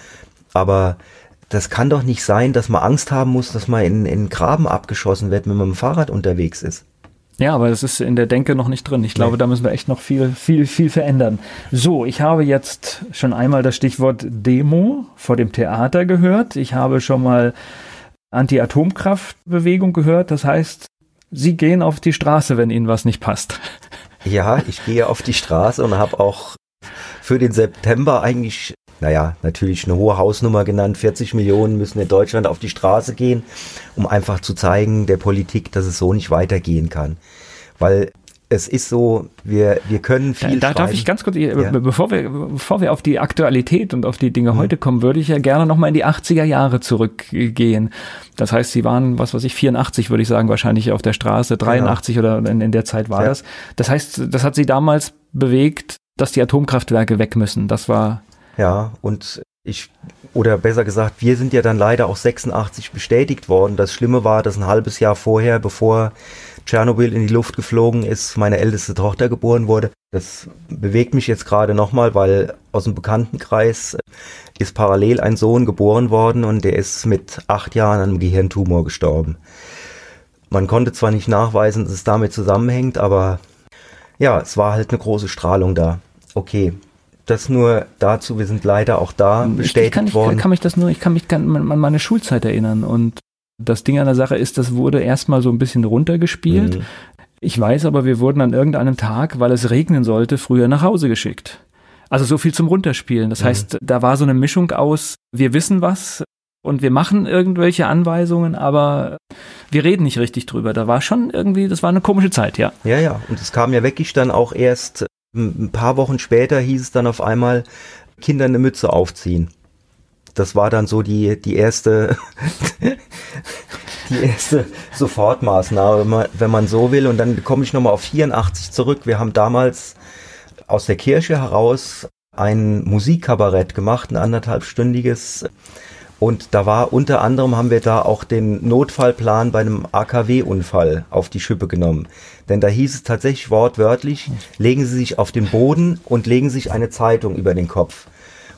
aber das kann doch nicht sein, dass man Angst haben muss, dass man in, in Graben abgeschossen wird, wenn man mit dem Fahrrad unterwegs ist. Ja, aber das ist in der Denke noch nicht drin. Ich glaube, da müssen wir echt noch viel, viel, viel verändern. So, ich habe jetzt schon einmal das Stichwort Demo vor dem Theater gehört. Ich habe schon mal Anti-Atomkraft-Bewegung gehört. Das heißt, Sie gehen auf die Straße, wenn Ihnen was nicht passt. Ja, ich gehe auf die Straße und habe auch für den September eigentlich, naja, natürlich eine hohe Hausnummer genannt. 40 Millionen müssen in Deutschland auf die Straße gehen, um einfach zu zeigen der Politik, dass es so nicht weitergehen kann. Weil es ist so, wir, wir können viel. Da, da darf ich ganz kurz, ja. bevor, wir, bevor wir auf die Aktualität und auf die Dinge mhm. heute kommen, würde ich ja gerne nochmal in die 80er Jahre zurückgehen. Das heißt, Sie waren, was weiß ich, 84 würde ich sagen, wahrscheinlich auf der Straße, 83 genau. oder in, in, der Zeit war ja. das. Das heißt, das hat Sie damals bewegt, dass die Atomkraftwerke weg müssen. Das war. Ja, und ich, oder besser gesagt, wir sind ja dann leider auch 86 bestätigt worden. Das Schlimme war, dass ein halbes Jahr vorher, bevor Tschernobyl in die Luft geflogen ist, meine älteste Tochter geboren wurde. Das bewegt mich jetzt gerade nochmal, weil aus dem Bekanntenkreis ist parallel ein Sohn geboren worden und der ist mit acht Jahren an einem Gehirntumor gestorben. Man konnte zwar nicht nachweisen, dass es damit zusammenhängt, aber ja, es war halt eine große Strahlung da. Okay, das nur dazu, wir sind leider auch da bestätigt ich, kann, ich, worden. kann mich das nur, ich kann mich an meine Schulzeit erinnern und das Ding an der Sache ist, das wurde erstmal so ein bisschen runtergespielt. Mhm. Ich weiß aber, wir wurden an irgendeinem Tag, weil es regnen sollte, früher nach Hause geschickt. Also so viel zum Runterspielen. Das mhm. heißt, da war so eine Mischung aus, wir wissen was und wir machen irgendwelche Anweisungen, aber wir reden nicht richtig drüber. Da war schon irgendwie, das war eine komische Zeit, ja. Ja, ja. Und es kam ja wirklich dann auch erst ein paar Wochen später hieß es dann auf einmal, Kinder eine Mütze aufziehen das war dann so die, die erste, die erste Sofortmaßnahme, wenn man, wenn man so will. Und dann komme ich nochmal auf 84 zurück. Wir haben damals aus der Kirche heraus ein Musikkabarett gemacht, ein anderthalbstündiges. Und da war unter anderem haben wir da auch den Notfallplan bei einem AKW-Unfall auf die Schippe genommen. Denn da hieß es tatsächlich wortwörtlich, legen Sie sich auf den Boden und legen sich eine Zeitung über den Kopf.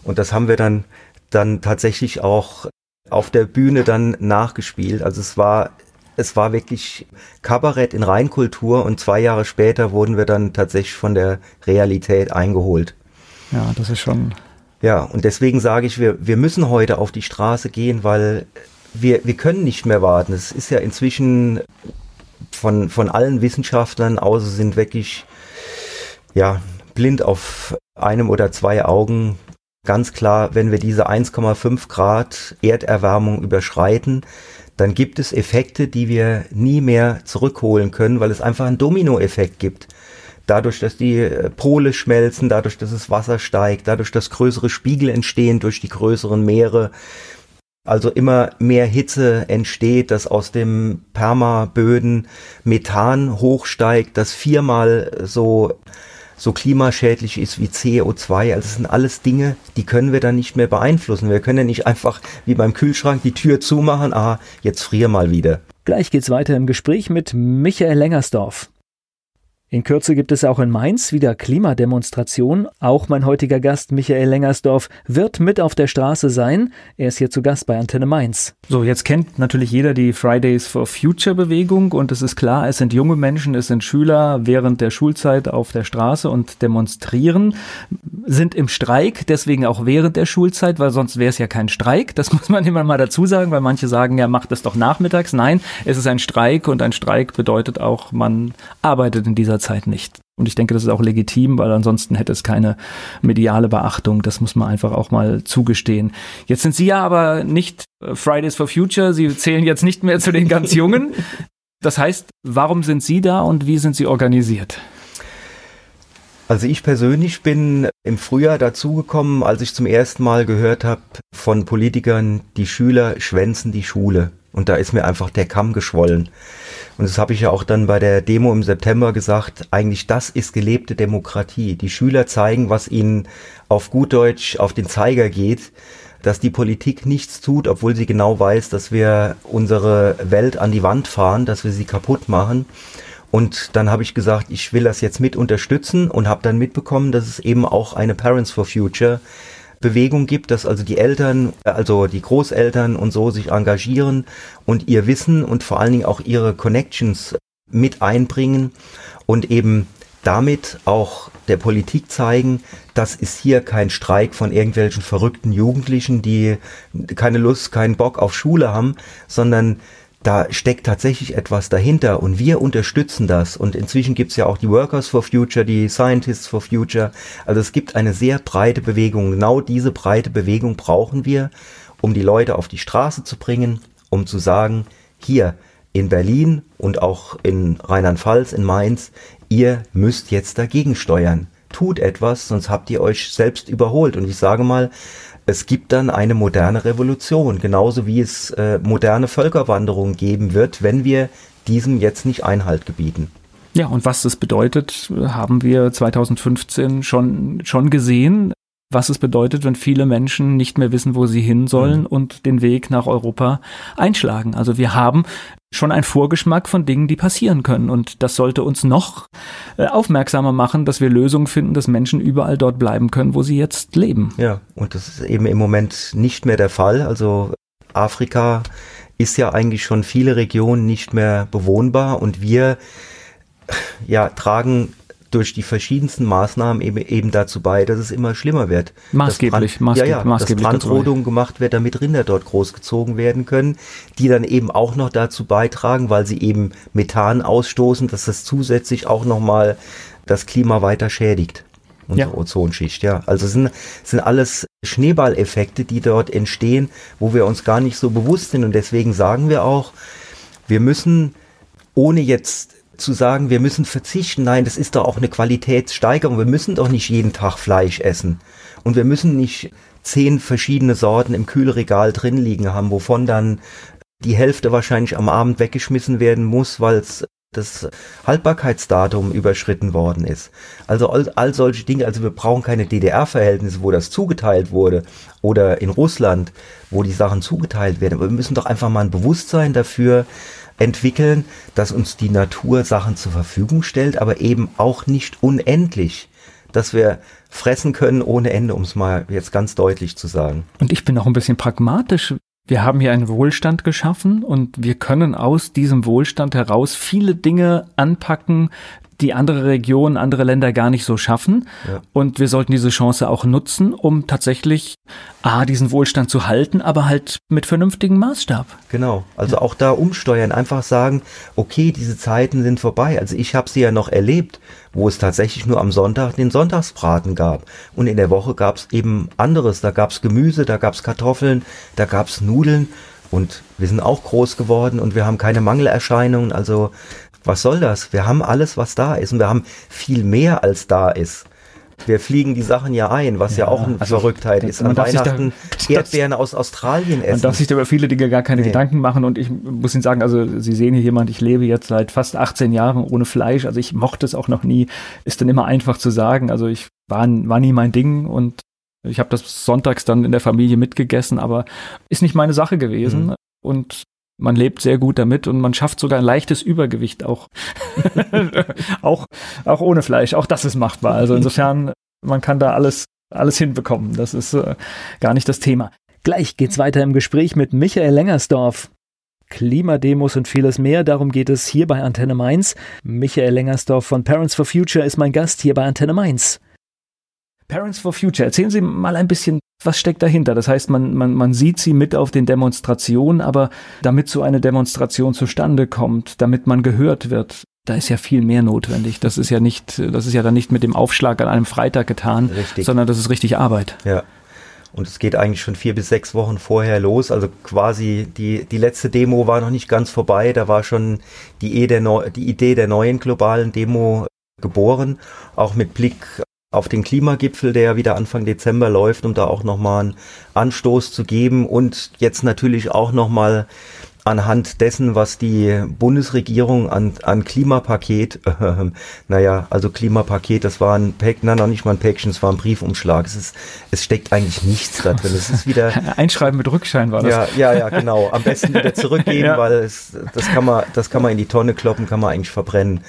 Und das haben wir dann dann tatsächlich auch auf der Bühne dann nachgespielt. Also es war es war wirklich Kabarett in Reinkultur und zwei Jahre später wurden wir dann tatsächlich von der Realität eingeholt. Ja, das ist schon. Ja, und deswegen sage ich, wir, wir müssen heute auf die Straße gehen, weil wir, wir können nicht mehr warten. Es ist ja inzwischen von, von allen Wissenschaftlern außer sind wirklich ja, blind auf einem oder zwei Augen Ganz klar, wenn wir diese 1,5 Grad Erderwärmung überschreiten, dann gibt es Effekte, die wir nie mehr zurückholen können, weil es einfach einen Dominoeffekt gibt. Dadurch, dass die äh, Pole schmelzen, dadurch, dass das Wasser steigt, dadurch, dass größere Spiegel entstehen durch die größeren Meere, also immer mehr Hitze entsteht, dass aus dem Permaböden Methan hochsteigt, das viermal so so klimaschädlich ist wie CO2. Also das sind alles Dinge, die können wir dann nicht mehr beeinflussen. Wir können ja nicht einfach wie beim Kühlschrank die Tür zumachen, ah, jetzt frier mal wieder. Gleich geht's weiter im Gespräch mit Michael Lengersdorf. In Kürze gibt es auch in Mainz wieder Klimademonstration. Auch mein heutiger Gast Michael Lengersdorf wird mit auf der Straße sein. Er ist hier zu Gast bei Antenne Mainz. So, jetzt kennt natürlich jeder die Fridays for Future Bewegung und es ist klar, es sind junge Menschen, es sind Schüler während der Schulzeit auf der Straße und demonstrieren. sind im Streik, deswegen auch während der Schulzeit, weil sonst wäre es ja kein Streik. Das muss man immer mal dazu sagen, weil manche sagen, ja, macht das doch nachmittags. Nein, es ist ein Streik und ein Streik bedeutet auch, man arbeitet in dieser Zeit nicht. Und ich denke, das ist auch legitim, weil ansonsten hätte es keine mediale Beachtung. Das muss man einfach auch mal zugestehen. Jetzt sind Sie ja aber nicht äh, Fridays for Future. Sie zählen jetzt nicht mehr zu den ganz Jungen. Das heißt, warum sind Sie da und wie sind Sie organisiert? Also ich persönlich bin im Frühjahr dazugekommen, als ich zum ersten Mal gehört habe von Politikern, die Schüler schwänzen die Schule. Und da ist mir einfach der Kamm geschwollen. Und das habe ich ja auch dann bei der Demo im September gesagt. Eigentlich das ist gelebte Demokratie. Die Schüler zeigen, was ihnen auf gut Deutsch auf den Zeiger geht, dass die Politik nichts tut, obwohl sie genau weiß, dass wir unsere Welt an die Wand fahren, dass wir sie kaputt machen. Und dann habe ich gesagt, ich will das jetzt mit unterstützen und habe dann mitbekommen, dass es eben auch eine Parents for Future Bewegung gibt, dass also die Eltern, also die Großeltern und so sich engagieren und ihr Wissen und vor allen Dingen auch ihre Connections mit einbringen und eben damit auch der Politik zeigen, das ist hier kein Streik von irgendwelchen verrückten Jugendlichen, die keine Lust, keinen Bock auf Schule haben, sondern da steckt tatsächlich etwas dahinter und wir unterstützen das. Und inzwischen gibt es ja auch die Workers for Future, die Scientists for Future. Also es gibt eine sehr breite Bewegung. Genau diese breite Bewegung brauchen wir, um die Leute auf die Straße zu bringen, um zu sagen, hier in Berlin und auch in Rheinland-Pfalz, in Mainz, ihr müsst jetzt dagegen steuern. Tut etwas, sonst habt ihr euch selbst überholt. Und ich sage mal, es gibt dann eine moderne Revolution, genauso wie es äh, moderne Völkerwanderungen geben wird, wenn wir diesem jetzt nicht Einhalt gebieten. Ja, und was das bedeutet, haben wir 2015 schon, schon gesehen was es bedeutet, wenn viele Menschen nicht mehr wissen, wo sie hin sollen mhm. und den Weg nach Europa einschlagen. Also wir haben schon einen Vorgeschmack von Dingen, die passieren können. Und das sollte uns noch äh, aufmerksamer machen, dass wir Lösungen finden, dass Menschen überall dort bleiben können, wo sie jetzt leben. Ja, und das ist eben im Moment nicht mehr der Fall. Also Afrika ist ja eigentlich schon viele Regionen nicht mehr bewohnbar und wir ja, tragen durch die verschiedensten Maßnahmen eben, eben dazu bei, dass es immer schlimmer wird. Maßgeblich, Brand, maßgeblich, ja, ja, maßgeblich dass Brandrodung gemacht wird, damit Rinder dort großgezogen werden können, die dann eben auch noch dazu beitragen, weil sie eben Methan ausstoßen, dass das zusätzlich auch nochmal das Klima weiter schädigt. Unsere ja. Ozonschicht, ja. Also es sind, sind alles Schneeballeffekte, die dort entstehen, wo wir uns gar nicht so bewusst sind. Und deswegen sagen wir auch, wir müssen, ohne jetzt zu sagen, wir müssen verzichten. Nein, das ist doch auch eine Qualitätssteigerung. Wir müssen doch nicht jeden Tag Fleisch essen. Und wir müssen nicht zehn verschiedene Sorten im Kühlregal drin liegen haben, wovon dann die Hälfte wahrscheinlich am Abend weggeschmissen werden muss, weil es das Haltbarkeitsdatum überschritten worden ist. Also all, all solche Dinge, also wir brauchen keine DDR-Verhältnisse, wo das zugeteilt wurde oder in Russland, wo die Sachen zugeteilt werden. Aber wir müssen doch einfach mal ein Bewusstsein dafür entwickeln, dass uns die Natur Sachen zur Verfügung stellt, aber eben auch nicht unendlich, dass wir fressen können ohne Ende, um es mal jetzt ganz deutlich zu sagen. Und ich bin auch ein bisschen pragmatisch. Wir haben hier einen Wohlstand geschaffen und wir können aus diesem Wohlstand heraus viele Dinge anpacken, die andere Regionen, andere Länder gar nicht so schaffen. Ja. Und wir sollten diese Chance auch nutzen, um tatsächlich A, diesen Wohlstand zu halten, aber halt mit vernünftigem Maßstab. Genau. Also ja. auch da umsteuern, einfach sagen, okay, diese Zeiten sind vorbei. Also ich habe sie ja noch erlebt, wo es tatsächlich nur am Sonntag den Sonntagsbraten gab. Und in der Woche gab es eben anderes. Da gab es Gemüse, da gab es Kartoffeln, da gab es Nudeln. Und wir sind auch groß geworden und wir haben keine Mangelerscheinungen. Also was soll das? Wir haben alles, was da ist und wir haben viel mehr als da ist. Wir fliegen die Sachen ja ein, was ja, ja auch eine also Verrücktheit ist. An Weihnachten da, Erdbeeren aus Australien essen. Man darf sich da über viele Dinge gar keine nee. Gedanken machen und ich muss Ihnen sagen, also Sie sehen hier jemand, ich lebe jetzt seit fast 18 Jahren ohne Fleisch, also ich mochte es auch noch nie. Ist dann immer einfach zu sagen, also ich war, war nie mein Ding und ich habe das sonntags dann in der Familie mitgegessen, aber ist nicht meine Sache gewesen. Mhm. Und man lebt sehr gut damit und man schafft sogar ein leichtes Übergewicht auch. auch, auch ohne Fleisch. Auch das ist machbar. Also insofern, man kann da alles, alles hinbekommen. Das ist äh, gar nicht das Thema. Gleich geht's weiter im Gespräch mit Michael Lengersdorf. Klimademos und vieles mehr. Darum geht es hier bei Antenne Mainz. Michael Lengersdorf von Parents for Future ist mein Gast hier bei Antenne Mainz. Parents for Future, erzählen Sie mal ein bisschen, was steckt dahinter? Das heißt, man, man, man sieht sie mit auf den Demonstrationen, aber damit so eine Demonstration zustande kommt, damit man gehört wird, da ist ja viel mehr notwendig. Das ist ja nicht, das ist ja dann nicht mit dem Aufschlag an einem Freitag getan, richtig. sondern das ist richtig Arbeit. Ja. Und es geht eigentlich schon vier bis sechs Wochen vorher los. Also quasi die, die letzte Demo war noch nicht ganz vorbei. Da war schon die, Idee der, die Idee der neuen globalen Demo geboren. Auch mit Blick auf den Klimagipfel, der ja wieder Anfang Dezember läuft, um da auch nochmal einen Anstoß zu geben und jetzt natürlich auch nochmal anhand dessen, was die Bundesregierung an, an Klimapaket, äh, naja, also Klimapaket, das war ein Päckchen, nein, noch nicht mal ein Päckchen, es war ein Briefumschlag. Es, ist, es steckt eigentlich nichts da drin. Es ist wieder. Einschreiben mit Rückschein war das. Ja, ja, ja, genau. Am besten wieder zurückgeben, ja. weil es, das kann man, das kann man in die Tonne kloppen, kann man eigentlich verbrennen.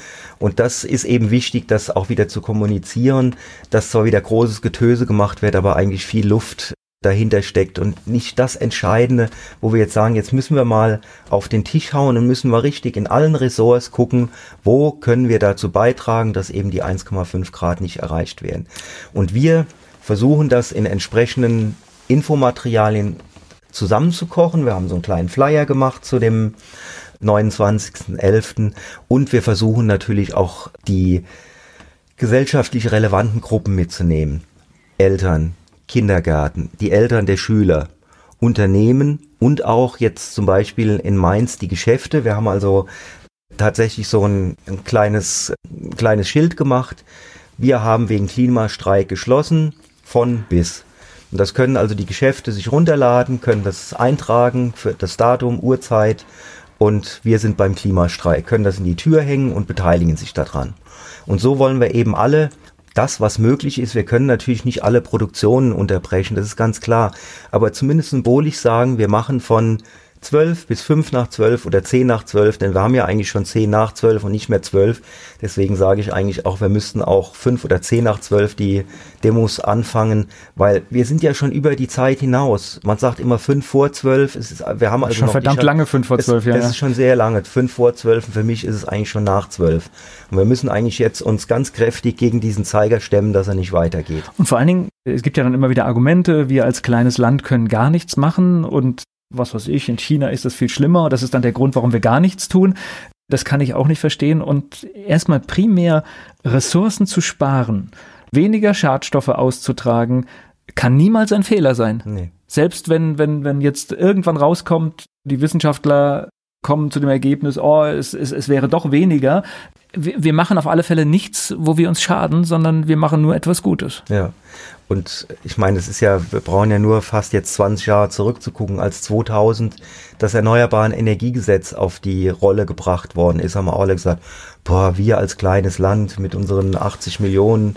Und das ist eben wichtig, das auch wieder zu kommunizieren, dass zwar wieder großes Getöse gemacht wird, aber eigentlich viel Luft dahinter steckt und nicht das Entscheidende, wo wir jetzt sagen, jetzt müssen wir mal auf den Tisch hauen und müssen wir richtig in allen Ressorts gucken, wo können wir dazu beitragen, dass eben die 1,5 Grad nicht erreicht werden. Und wir versuchen das in entsprechenden Infomaterialien zusammenzukochen. Wir haben so einen kleinen Flyer gemacht zu dem 29.11. und wir versuchen natürlich auch die gesellschaftlich relevanten Gruppen mitzunehmen. Eltern, Kindergarten, die Eltern der Schüler, Unternehmen und auch jetzt zum Beispiel in Mainz die Geschäfte. Wir haben also tatsächlich so ein, ein kleines, ein kleines Schild gemacht. Wir haben wegen Klimastreik geschlossen von bis. Und das können also die Geschäfte sich runterladen, können das eintragen für das Datum, Uhrzeit und wir sind beim Klimastreik, können das in die Tür hängen und beteiligen sich daran. Und so wollen wir eben alle das, was möglich ist. Wir können natürlich nicht alle Produktionen unterbrechen, das ist ganz klar. Aber zumindest symbolisch sagen, wir machen von 12 bis 5 nach 12 oder 10 nach 12, denn wir haben ja eigentlich schon 10 nach 12 und nicht mehr 12. Deswegen sage ich eigentlich auch, wir müssten auch 5 oder 10 nach 12 die Demos anfangen, weil wir sind ja schon über die Zeit hinaus. Man sagt immer 5 vor 12. Es ist, wir haben also schon noch, verdammt schon, lange 5 vor 12, es, ja. Das ist schon sehr lange. 5 vor 12 und für mich ist es eigentlich schon nach 12. Und wir müssen eigentlich jetzt uns ganz kräftig gegen diesen Zeiger stemmen, dass er nicht weitergeht. Und vor allen Dingen, es gibt ja dann immer wieder Argumente, wir als kleines Land können gar nichts machen und was weiß ich, in China ist das viel schlimmer. Das ist dann der Grund, warum wir gar nichts tun. Das kann ich auch nicht verstehen. Und erstmal primär Ressourcen zu sparen, weniger Schadstoffe auszutragen, kann niemals ein Fehler sein. Nee. Selbst wenn, wenn, wenn jetzt irgendwann rauskommt, die Wissenschaftler kommen zu dem Ergebnis, oh, es, es, es wäre doch weniger. Wir, wir machen auf alle Fälle nichts, wo wir uns schaden, sondern wir machen nur etwas Gutes. Ja. Und ich meine, es ist ja, wir brauchen ja nur fast jetzt 20 Jahre zurückzugucken, als 2000 das Erneuerbaren Energiegesetz auf die Rolle gebracht worden ist, haben wir alle gesagt, boah, wir als kleines Land mit unseren 80 Millionen,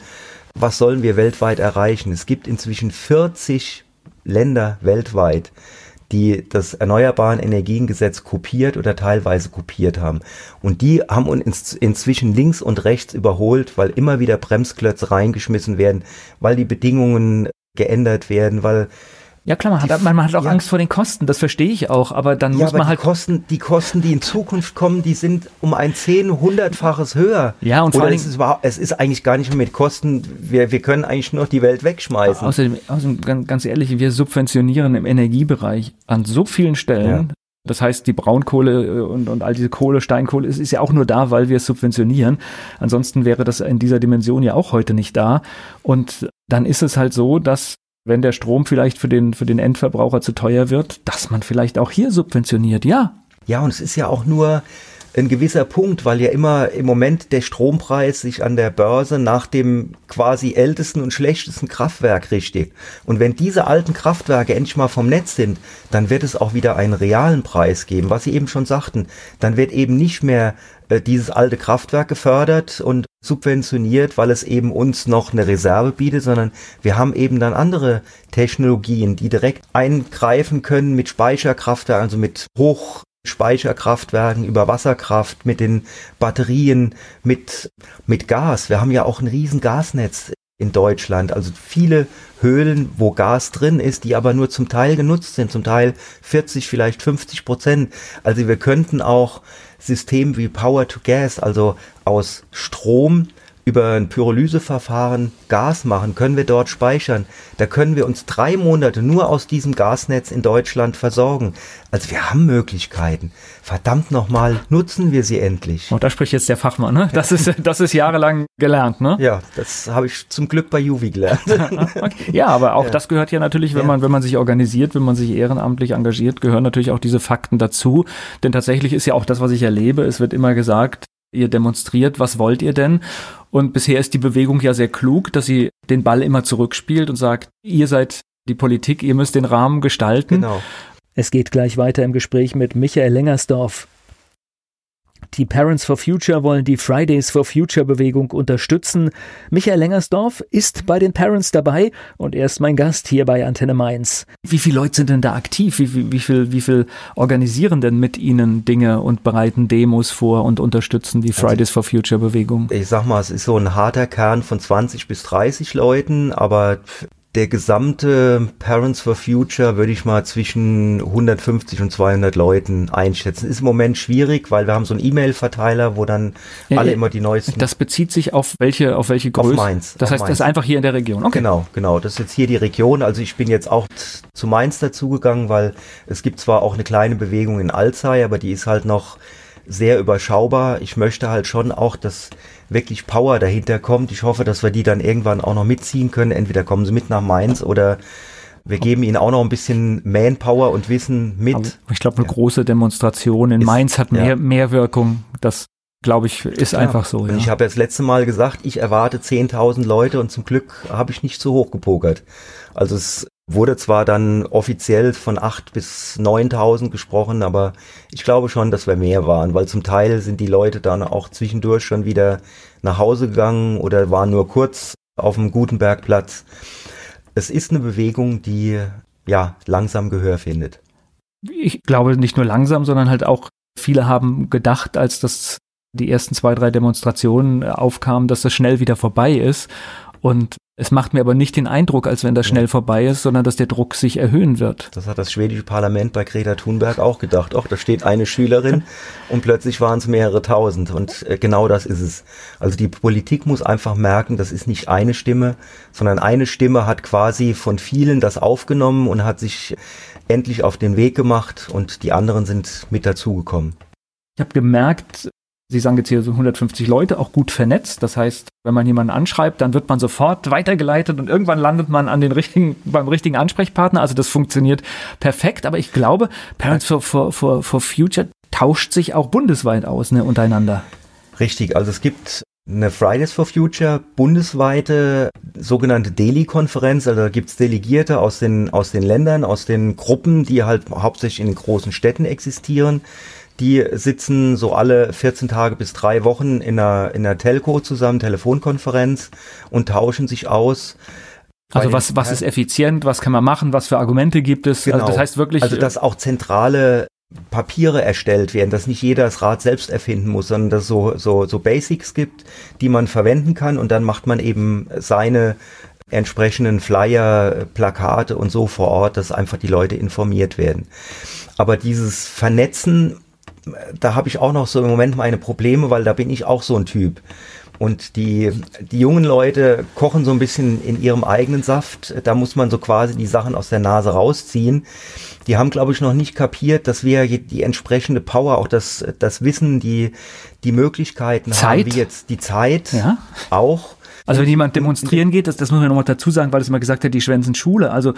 was sollen wir weltweit erreichen? Es gibt inzwischen 40 Länder weltweit, die das Erneuerbaren Energiengesetz kopiert oder teilweise kopiert haben. Und die haben uns inzwischen links und rechts überholt, weil immer wieder Bremsklötze reingeschmissen werden, weil die Bedingungen geändert werden, weil ja klar, man hat, man, man hat auch ja. Angst vor den Kosten, das verstehe ich auch, aber dann ja, muss man die halt. Kosten, die Kosten, die in Zukunft kommen, die sind um ein zehn, hundertfaches höher. Ja, und vor allem. Es ist, es ist eigentlich gar nicht mehr mit Kosten, wir, wir können eigentlich nur die Welt wegschmeißen. Außerdem, außerdem, ganz ehrlich, wir subventionieren im Energiebereich an so vielen Stellen. Ja. Das heißt, die Braunkohle äh, und, und all diese Kohle, Steinkohle, ist, ist ja auch nur da, weil wir es subventionieren. Ansonsten wäre das in dieser Dimension ja auch heute nicht da. Und dann ist es halt so, dass wenn der Strom vielleicht für den, für den Endverbraucher zu teuer wird, dass man vielleicht auch hier subventioniert, ja. Ja, und es ist ja auch nur ein gewisser Punkt, weil ja immer im Moment der Strompreis sich an der Börse nach dem quasi ältesten und schlechtesten Kraftwerk richtet. Und wenn diese alten Kraftwerke endlich mal vom Netz sind, dann wird es auch wieder einen realen Preis geben, was Sie eben schon sagten. Dann wird eben nicht mehr äh, dieses alte Kraftwerk gefördert und subventioniert, weil es eben uns noch eine Reserve bietet, sondern wir haben eben dann andere Technologien, die direkt eingreifen können mit Speicherkraftwerken, also mit Hochspeicherkraftwerken über Wasserkraft, mit den Batterien, mit, mit Gas. Wir haben ja auch ein riesen Gasnetz in Deutschland, also viele Höhlen, wo Gas drin ist, die aber nur zum Teil genutzt sind, zum Teil 40, vielleicht 50 Prozent. Also wir könnten auch System wie Power to Gas, also aus Strom über ein Pyrolyseverfahren Gas machen, können wir dort speichern. Da können wir uns drei Monate nur aus diesem Gasnetz in Deutschland versorgen. Also wir haben Möglichkeiten. Verdammt nochmal, nutzen wir sie endlich. Und da spricht jetzt der Fachmann, ne? Das ist, das ist jahrelang gelernt, ne? Ja, das habe ich zum Glück bei Juvi gelernt. okay. Ja, aber auch ja. das gehört ja natürlich, wenn ja. man, wenn man sich organisiert, wenn man sich ehrenamtlich engagiert, gehören natürlich auch diese Fakten dazu. Denn tatsächlich ist ja auch das, was ich erlebe. Es wird immer gesagt, ihr demonstriert, was wollt ihr denn? Und bisher ist die Bewegung ja sehr klug, dass sie den Ball immer zurückspielt und sagt, ihr seid die Politik, ihr müsst den Rahmen gestalten. Genau. Es geht gleich weiter im Gespräch mit Michael Lengersdorf. Die Parents for Future wollen die Fridays for Future Bewegung unterstützen. Michael Lengersdorf ist bei den Parents dabei und er ist mein Gast hier bei Antenne Mainz. Wie viele Leute sind denn da aktiv? Wie, wie, wie, viel, wie viel organisieren denn mit Ihnen Dinge und bereiten Demos vor und unterstützen die also Fridays for Future Bewegung? Ich sag mal, es ist so ein harter Kern von 20 bis 30 Leuten, aber der gesamte Parents for Future würde ich mal zwischen 150 und 200 Leuten einschätzen. Ist im Moment schwierig, weil wir haben so einen E-Mail-Verteiler, wo dann ja, alle immer die neuesten. Das bezieht sich auf welche, auf welche Größe? Auf Mainz. Das auf heißt, Mainz. das ist einfach hier in der Region. Okay. Genau, genau. Das ist jetzt hier die Region. Also ich bin jetzt auch zu Mainz dazugegangen, weil es gibt zwar auch eine kleine Bewegung in Alzey, aber die ist halt noch sehr überschaubar. Ich möchte halt schon auch, dass wirklich Power dahinter kommt. Ich hoffe, dass wir die dann irgendwann auch noch mitziehen können. Entweder kommen sie mit nach Mainz oder wir geben ihnen auch noch ein bisschen Manpower und Wissen mit. Aber ich glaube, eine ja. große Demonstration in ist, Mainz hat mehr, ja. mehr Wirkung. Das glaube ich, ist ja, einfach so. Ja. Ich habe ja das letzte Mal gesagt, ich erwarte 10.000 Leute und zum Glück habe ich nicht zu hoch gepokert. Also es wurde zwar dann offiziell von 8 bis 9.000 gesprochen, aber ich glaube schon, dass wir mehr waren, weil zum Teil sind die Leute dann auch zwischendurch schon wieder nach Hause gegangen oder waren nur kurz auf dem Gutenbergplatz. Es ist eine Bewegung, die ja langsam Gehör findet. Ich glaube nicht nur langsam, sondern halt auch viele haben gedacht, als das die ersten zwei, drei Demonstrationen aufkamen, dass das schnell wieder vorbei ist. Und es macht mir aber nicht den Eindruck, als wenn das schnell vorbei ist, sondern dass der Druck sich erhöhen wird. Das hat das schwedische Parlament bei Greta Thunberg auch gedacht. Ach, da steht eine Schülerin und plötzlich waren es mehrere tausend. Und äh, genau das ist es. Also die Politik muss einfach merken, das ist nicht eine Stimme, sondern eine Stimme hat quasi von vielen das aufgenommen und hat sich endlich auf den Weg gemacht und die anderen sind mit dazugekommen. Ich habe gemerkt, Sie sagen jetzt hier so 150 Leute, auch gut vernetzt. Das heißt, wenn man jemanden anschreibt, dann wird man sofort weitergeleitet und irgendwann landet man an den richtigen, beim richtigen Ansprechpartner. Also das funktioniert perfekt. Aber ich glaube, Parents for, for, for, for Future tauscht sich auch bundesweit aus, ne, untereinander. Richtig. Also es gibt eine Fridays for Future bundesweite sogenannte Delhi-Konferenz. Also da gibt's Delegierte aus den, aus den Ländern, aus den Gruppen, die halt hauptsächlich in den großen Städten existieren. Die sitzen so alle 14 Tage bis drei Wochen in einer, in einer Telco zusammen, Telefonkonferenz und tauschen sich aus. Also was, was ist effizient, was kann man machen, was für Argumente gibt es? Genau. Also das heißt wirklich. Also dass auch zentrale Papiere erstellt werden, dass nicht jeder das Rad selbst erfinden muss, sondern dass es so, so, so Basics gibt, die man verwenden kann und dann macht man eben seine entsprechenden Flyer, Plakate und so vor Ort, dass einfach die Leute informiert werden. Aber dieses Vernetzen da habe ich auch noch so im Moment meine Probleme, weil da bin ich auch so ein Typ. Und die, die jungen Leute kochen so ein bisschen in ihrem eigenen Saft. Da muss man so quasi die Sachen aus der Nase rausziehen. Die haben, glaube ich, noch nicht kapiert, dass wir die entsprechende Power, auch das, das Wissen, die, die Möglichkeiten Zeit. haben, wie jetzt die Zeit ja. auch. Also wenn jemand demonstrieren geht, das, das muss man nochmal dazu sagen, weil es immer gesagt hat, die schwänzen Schule. Also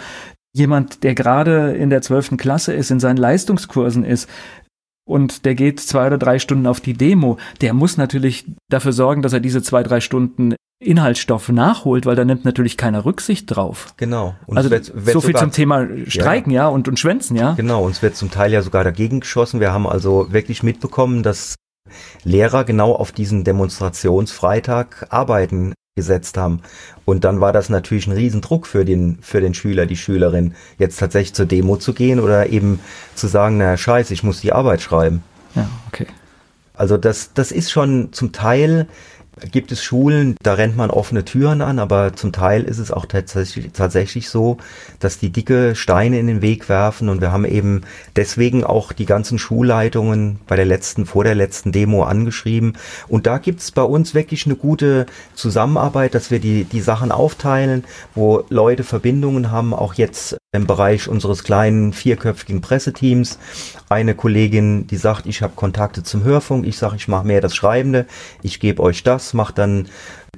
jemand, der gerade in der zwölften Klasse ist, in seinen Leistungskursen ist, und der geht zwei oder drei Stunden auf die Demo, der muss natürlich dafür sorgen, dass er diese zwei, drei Stunden Inhaltsstoff nachholt, weil da nimmt natürlich keiner Rücksicht drauf. Genau. Und also wird, wird so viel zum Thema Streiken, ja, ja, und, und Schwänzen, ja. Genau, uns wird zum Teil ja sogar dagegen geschossen. Wir haben also wirklich mitbekommen, dass Lehrer genau auf diesen Demonstrationsfreitag arbeiten gesetzt haben. Und dann war das natürlich ein Riesendruck für den, für den Schüler, die Schülerin, jetzt tatsächlich zur Demo zu gehen oder eben zu sagen, na scheiße, ich muss die Arbeit schreiben. Ja, okay. Also das, das ist schon zum Teil gibt es Schulen, da rennt man offene Türen an, aber zum Teil ist es auch tatsächlich, tatsächlich so, dass die dicke Steine in den Weg werfen und wir haben eben deswegen auch die ganzen Schulleitungen bei der letzten, vor der letzten Demo angeschrieben. Und da gibt es bei uns wirklich eine gute Zusammenarbeit, dass wir die, die Sachen aufteilen, wo Leute Verbindungen haben, auch jetzt im Bereich unseres kleinen vierköpfigen Presseteams. Eine Kollegin, die sagt, ich habe Kontakte zum Hörfunk, ich sage, ich mache mehr das Schreibende, ich gebe euch das, mache dann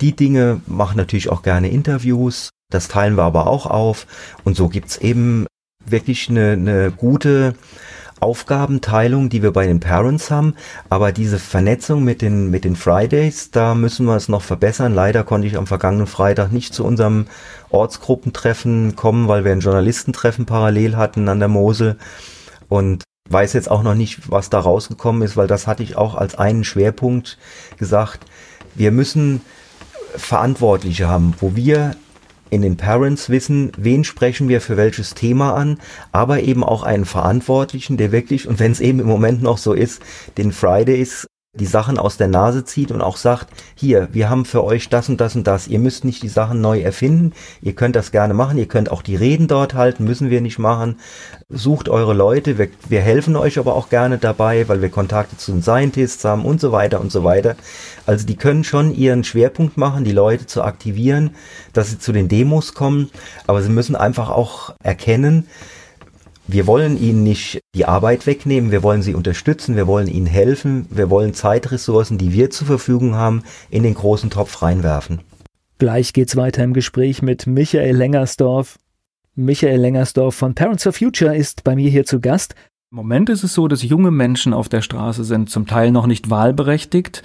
die Dinge, mache natürlich auch gerne Interviews, das teilen wir aber auch auf. Und so gibt's eben wirklich eine, eine gute Aufgabenteilung, die wir bei den Parents haben, aber diese Vernetzung mit den, mit den Fridays, da müssen wir es noch verbessern. Leider konnte ich am vergangenen Freitag nicht zu unserem Ortsgruppentreffen kommen, weil wir ein Journalistentreffen parallel hatten an der Mosel und weiß jetzt auch noch nicht, was da rausgekommen ist, weil das hatte ich auch als einen Schwerpunkt gesagt. Wir müssen Verantwortliche haben, wo wir in den Parents wissen, wen sprechen wir für welches Thema an, aber eben auch einen Verantwortlichen, der wirklich, und wenn es eben im Moment noch so ist, den Fridays die Sachen aus der Nase zieht und auch sagt, hier, wir haben für euch das und das und das. Ihr müsst nicht die Sachen neu erfinden. Ihr könnt das gerne machen. Ihr könnt auch die Reden dort halten, müssen wir nicht machen. Sucht eure Leute. Wir, wir helfen euch aber auch gerne dabei, weil wir Kontakte zu den Scientists haben und so weiter und so weiter. Also die können schon ihren Schwerpunkt machen, die Leute zu aktivieren, dass sie zu den Demos kommen. Aber sie müssen einfach auch erkennen, wir wollen ihnen nicht die Arbeit wegnehmen, wir wollen sie unterstützen, wir wollen ihnen helfen, wir wollen Zeitressourcen, die wir zur Verfügung haben, in den großen Topf reinwerfen. Gleich geht's weiter im Gespräch mit Michael Lengersdorf. Michael Lengersdorf von Parents for Future ist bei mir hier zu Gast. Im Moment ist es so, dass junge Menschen auf der Straße sind, zum Teil noch nicht wahlberechtigt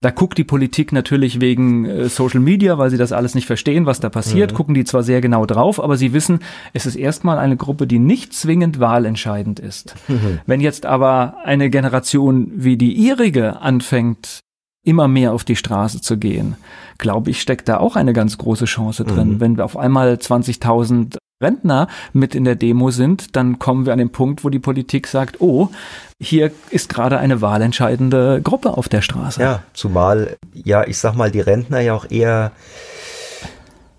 da guckt die Politik natürlich wegen äh, Social Media, weil sie das alles nicht verstehen, was da passiert, mhm. gucken die zwar sehr genau drauf, aber sie wissen, es ist erstmal eine Gruppe, die nicht zwingend wahlentscheidend ist. Mhm. Wenn jetzt aber eine Generation wie die ihrige anfängt, immer mehr auf die Straße zu gehen, glaube ich, steckt da auch eine ganz große Chance drin. Mhm. Wenn wir auf einmal 20.000 Rentner mit in der Demo sind, dann kommen wir an den Punkt, wo die Politik sagt, oh, hier ist gerade eine wahlentscheidende Gruppe auf der Straße. Ja, zumal, ja, ich sag mal, die Rentner ja auch eher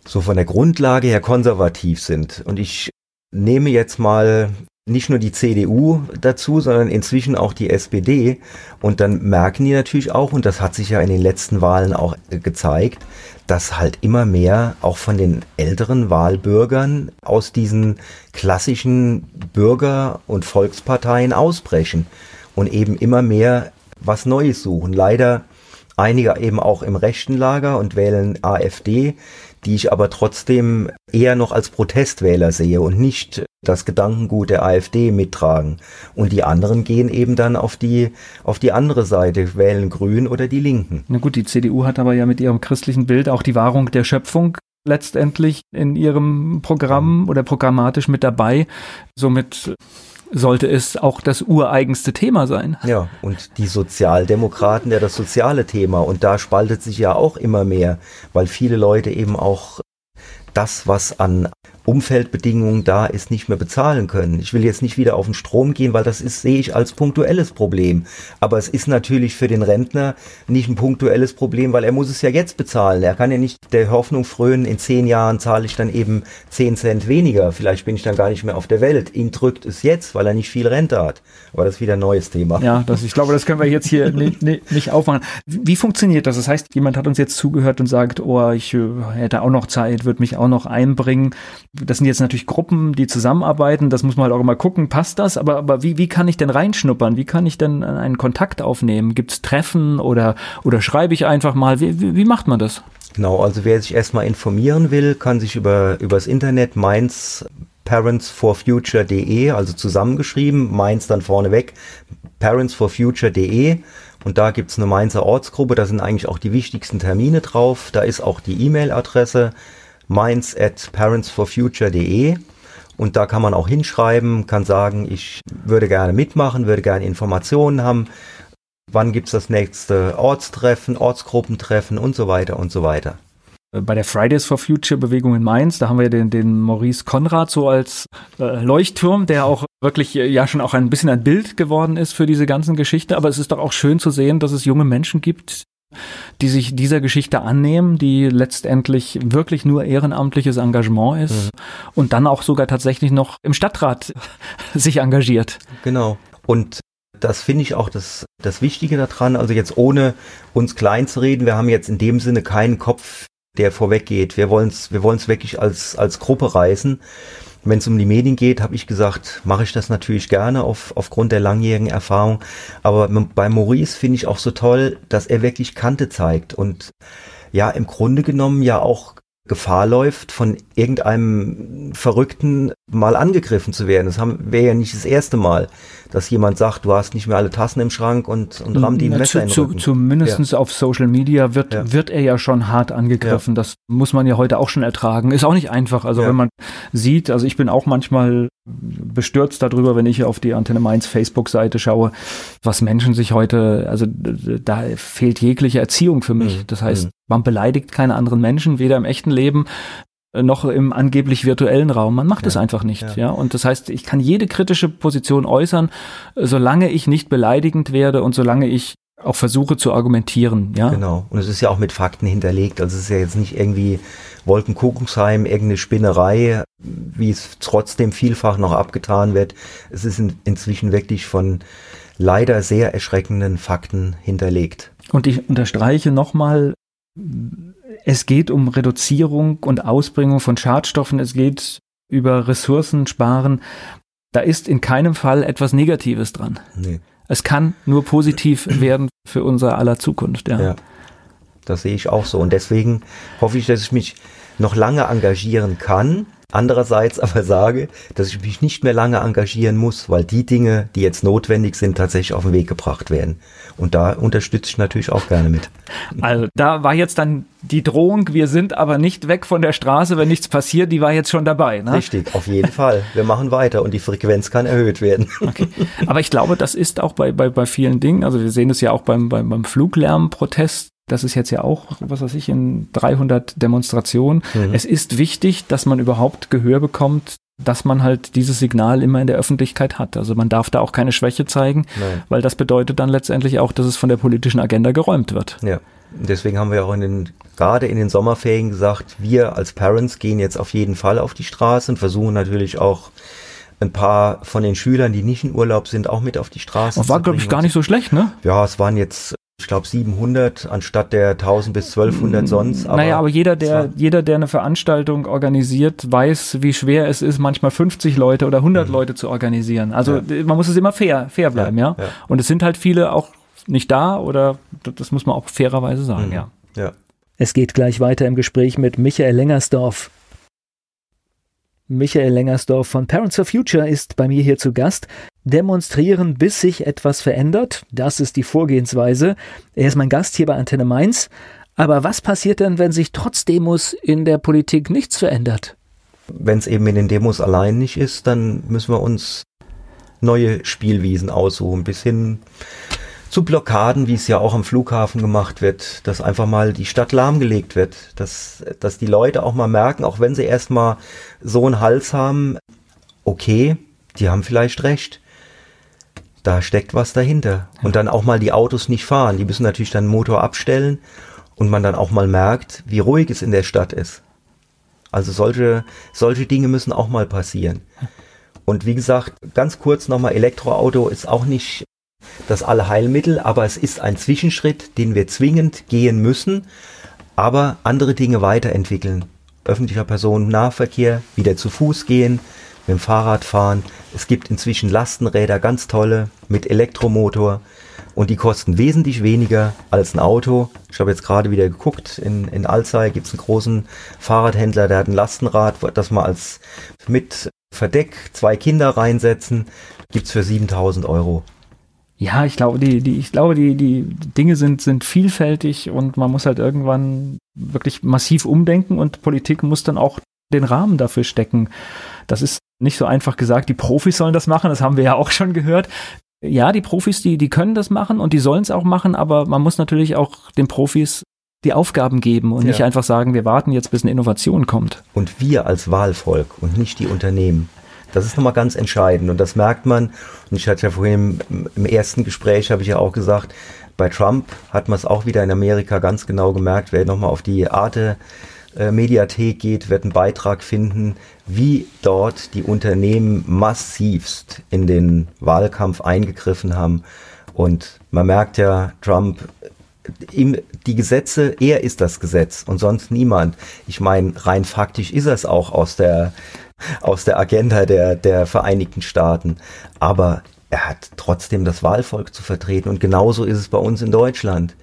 so von der Grundlage her konservativ sind. Und ich nehme jetzt mal nicht nur die CDU dazu, sondern inzwischen auch die SPD. Und dann merken die natürlich auch, und das hat sich ja in den letzten Wahlen auch gezeigt, dass halt immer mehr auch von den älteren Wahlbürgern aus diesen klassischen Bürger- und Volksparteien ausbrechen und eben immer mehr was Neues suchen. Leider einige eben auch im rechten Lager und wählen AfD, die ich aber trotzdem eher noch als Protestwähler sehe und nicht das Gedankengut der AfD mittragen. Und die anderen gehen eben dann auf die, auf die andere Seite, wählen Grün oder die Linken. Na gut, die CDU hat aber ja mit ihrem christlichen Bild auch die Wahrung der Schöpfung letztendlich in ihrem Programm oder programmatisch mit dabei. Somit sollte es auch das ureigenste Thema sein. Ja, und die Sozialdemokraten ja das soziale Thema. Und da spaltet sich ja auch immer mehr, weil viele Leute eben auch das, was an Umfeldbedingungen da ist, nicht mehr bezahlen können. Ich will jetzt nicht wieder auf den Strom gehen, weil das ist, sehe ich als punktuelles Problem. Aber es ist natürlich für den Rentner nicht ein punktuelles Problem, weil er muss es ja jetzt bezahlen. Er kann ja nicht der Hoffnung frönen, in zehn Jahren zahle ich dann eben zehn Cent weniger. Vielleicht bin ich dann gar nicht mehr auf der Welt. Ihn drückt es jetzt, weil er nicht viel Rente hat. Aber das ist wieder ein neues Thema. Ja, das, ich glaube, das können wir jetzt hier nicht, nicht, aufmachen. Wie funktioniert das? Das heißt, jemand hat uns jetzt zugehört und sagt, oh, ich äh, hätte auch noch Zeit, würde mich auch noch einbringen das sind jetzt natürlich Gruppen, die zusammenarbeiten, das muss man halt auch immer gucken, passt das, aber, aber wie, wie kann ich denn reinschnuppern? Wie kann ich denn einen Kontakt aufnehmen? Gibt es Treffen oder, oder schreibe ich einfach mal? Wie, wie, wie macht man das? Genau, also wer sich erstmal informieren will, kann sich über übers Internet Mainz parentsforfuture.de, also zusammengeschrieben, Mainz dann vorneweg, parentsforfuture.de und da gibt's eine Mainzer Ortsgruppe, da sind eigentlich auch die wichtigsten Termine drauf, da ist auch die E-Mail-Adresse minds at parentsforfuture.de und da kann man auch hinschreiben, kann sagen, ich würde gerne mitmachen, würde gerne Informationen haben, wann gibt's das nächste Ortstreffen, Ortsgruppentreffen und so weiter und so weiter. Bei der Fridays for Future Bewegung in Mainz, da haben wir den, den Maurice Konrad so als äh, Leuchtturm, der auch wirklich äh, ja schon auch ein bisschen ein Bild geworden ist für diese ganzen Geschichten. Aber es ist doch auch schön zu sehen, dass es junge Menschen gibt, die sich dieser Geschichte annehmen, die letztendlich wirklich nur ehrenamtliches Engagement ist mhm. und dann auch sogar tatsächlich noch im Stadtrat sich engagiert. Genau. Und das finde ich auch das, das Wichtige daran. Also jetzt ohne uns klein zu reden, wir haben jetzt in dem Sinne keinen Kopf, der vorweggeht. Wir wollen es wir wollen's wirklich als, als Gruppe reißen. Wenn es um die Medien geht, habe ich gesagt, mache ich das natürlich gerne auf, aufgrund der langjährigen Erfahrung. Aber bei Maurice finde ich auch so toll, dass er wirklich Kante zeigt und ja, im Grunde genommen ja auch Gefahr läuft, von irgendeinem Verrückten mal angegriffen zu werden. Das wäre ja nicht das erste Mal, dass jemand sagt, du hast nicht mehr alle Tassen im Schrank und, und rammt die ein Messer zu, in den Zumindest ja. auf Social Media wird, ja. wird er ja schon hart angegriffen. Ja. Das muss man ja heute auch schon ertragen. Ist auch nicht einfach. Also wenn man sieht, also ich bin auch manchmal bestürzt darüber, wenn ich auf die Antenne Mainz Facebook-Seite schaue, was Menschen sich heute, also da fehlt jegliche Erziehung für mich. Mhm. Das heißt, mhm. man beleidigt keine anderen Menschen, weder im echten Leben noch im angeblich virtuellen Raum. Man macht es ja, einfach nicht, ja. ja. Und das heißt, ich kann jede kritische Position äußern, solange ich nicht beleidigend werde und solange ich auch versuche zu argumentieren, ja. Genau. Und es ist ja auch mit Fakten hinterlegt. Also es ist ja jetzt nicht irgendwie Wolkenkuckucksheim, irgendeine Spinnerei, wie es trotzdem vielfach noch abgetan wird. Es ist in, inzwischen wirklich von leider sehr erschreckenden Fakten hinterlegt. Und ich unterstreiche nochmal, es geht um Reduzierung und Ausbringung von Schadstoffen, es geht über Ressourcen sparen. Da ist in keinem Fall etwas Negatives dran. Nee. Es kann nur positiv werden für unser aller Zukunft. Ja. ja, das sehe ich auch so. Und deswegen hoffe ich, dass ich mich noch lange engagieren kann Andererseits aber sage, dass ich mich nicht mehr lange engagieren muss, weil die Dinge, die jetzt notwendig sind, tatsächlich auf den Weg gebracht werden. Und da unterstütze ich natürlich auch gerne mit. Also da war jetzt dann die Drohung, wir sind aber nicht weg von der Straße, wenn nichts passiert, die war jetzt schon dabei. Ne? Richtig, auf jeden Fall. Wir machen weiter und die Frequenz kann erhöht werden. Okay. Aber ich glaube, das ist auch bei, bei, bei vielen Dingen, also wir sehen es ja auch beim, beim, beim Fluglärmprotest, das ist jetzt ja auch, was weiß ich, in 300 Demonstrationen. Mhm. Es ist wichtig, dass man überhaupt Gehör bekommt, dass man halt dieses Signal immer in der Öffentlichkeit hat. Also man darf da auch keine Schwäche zeigen, Nein. weil das bedeutet dann letztendlich auch, dass es von der politischen Agenda geräumt wird. Ja. Deswegen haben wir auch in den, gerade in den Sommerferien gesagt, wir als Parents gehen jetzt auf jeden Fall auf die Straße und versuchen natürlich auch ein paar von den Schülern, die nicht in Urlaub sind, auch mit auf die Straße. Und war, glaube ich, gar nicht so schlecht, ne? Ja, es waren jetzt ich glaube 700 anstatt der 1000 bis 1200 sonst. Aber naja, aber jeder, der, jeder, der eine Veranstaltung organisiert, weiß, wie schwer es ist, manchmal 50 Leute oder 100 mhm. Leute zu organisieren. Also ja. man muss es immer fair, fair bleiben, ja, ja? ja, Und es sind halt viele auch nicht da oder das muss man auch fairerweise sagen, mhm. ja. Ja. Es geht gleich weiter im Gespräch mit Michael Lengersdorf. Michael Lengersdorf von Parents for Future ist bei mir hier zu Gast. Demonstrieren, bis sich etwas verändert, das ist die Vorgehensweise. Er ist mein Gast hier bei Antenne Mainz. Aber was passiert denn, wenn sich trotz Demos in der Politik nichts verändert? Wenn es eben in den Demos allein nicht ist, dann müssen wir uns neue Spielwiesen aussuchen, bis hin zu Blockaden, wie es ja auch am Flughafen gemacht wird, dass einfach mal die Stadt lahmgelegt wird, dass, dass die Leute auch mal merken, auch wenn sie erstmal so einen Hals haben, okay, die haben vielleicht recht. Da steckt was dahinter. Und dann auch mal die Autos nicht fahren. Die müssen natürlich dann den Motor abstellen und man dann auch mal merkt, wie ruhig es in der Stadt ist. Also solche, solche Dinge müssen auch mal passieren. Und wie gesagt, ganz kurz nochmal, Elektroauto ist auch nicht das Allheilmittel, aber es ist ein Zwischenschritt, den wir zwingend gehen müssen, aber andere Dinge weiterentwickeln. Öffentlicher Personennahverkehr, wieder zu Fuß gehen, mit dem Fahrrad fahren. Es gibt inzwischen Lastenräder, ganz tolle, mit Elektromotor und die kosten wesentlich weniger als ein Auto. Ich habe jetzt gerade wieder geguckt, in, in Alzey gibt es einen großen Fahrradhändler, der hat ein Lastenrad, das man als mit Verdeck zwei Kinder reinsetzen, gibt es für 7000 Euro. Ja, ich glaube, die, die, ich glaube, die, die Dinge sind, sind vielfältig und man muss halt irgendwann wirklich massiv umdenken und Politik muss dann auch den Rahmen dafür stecken. Das ist nicht so einfach gesagt, die Profis sollen das machen, das haben wir ja auch schon gehört. Ja, die Profis, die, die können das machen und die sollen es auch machen, aber man muss natürlich auch den Profis die Aufgaben geben und ja. nicht einfach sagen, wir warten jetzt, bis eine Innovation kommt. Und wir als Wahlvolk und nicht die Unternehmen. Das ist nochmal ganz entscheidend und das merkt man. Und ich hatte ja vorhin im, im ersten Gespräch, habe ich ja auch gesagt, bei Trump hat man es auch wieder in Amerika ganz genau gemerkt. Wer nochmal auf die Arte äh, Mediathek geht, wird einen Beitrag finden, wie dort die Unternehmen massivst in den Wahlkampf eingegriffen haben. Und man merkt ja, Trump ihm die Gesetze, er ist das Gesetz und sonst niemand. Ich meine, rein faktisch ist es auch aus der, aus der Agenda der, der Vereinigten Staaten. Aber er hat trotzdem das Wahlvolk zu vertreten und genauso ist es bei uns in Deutschland.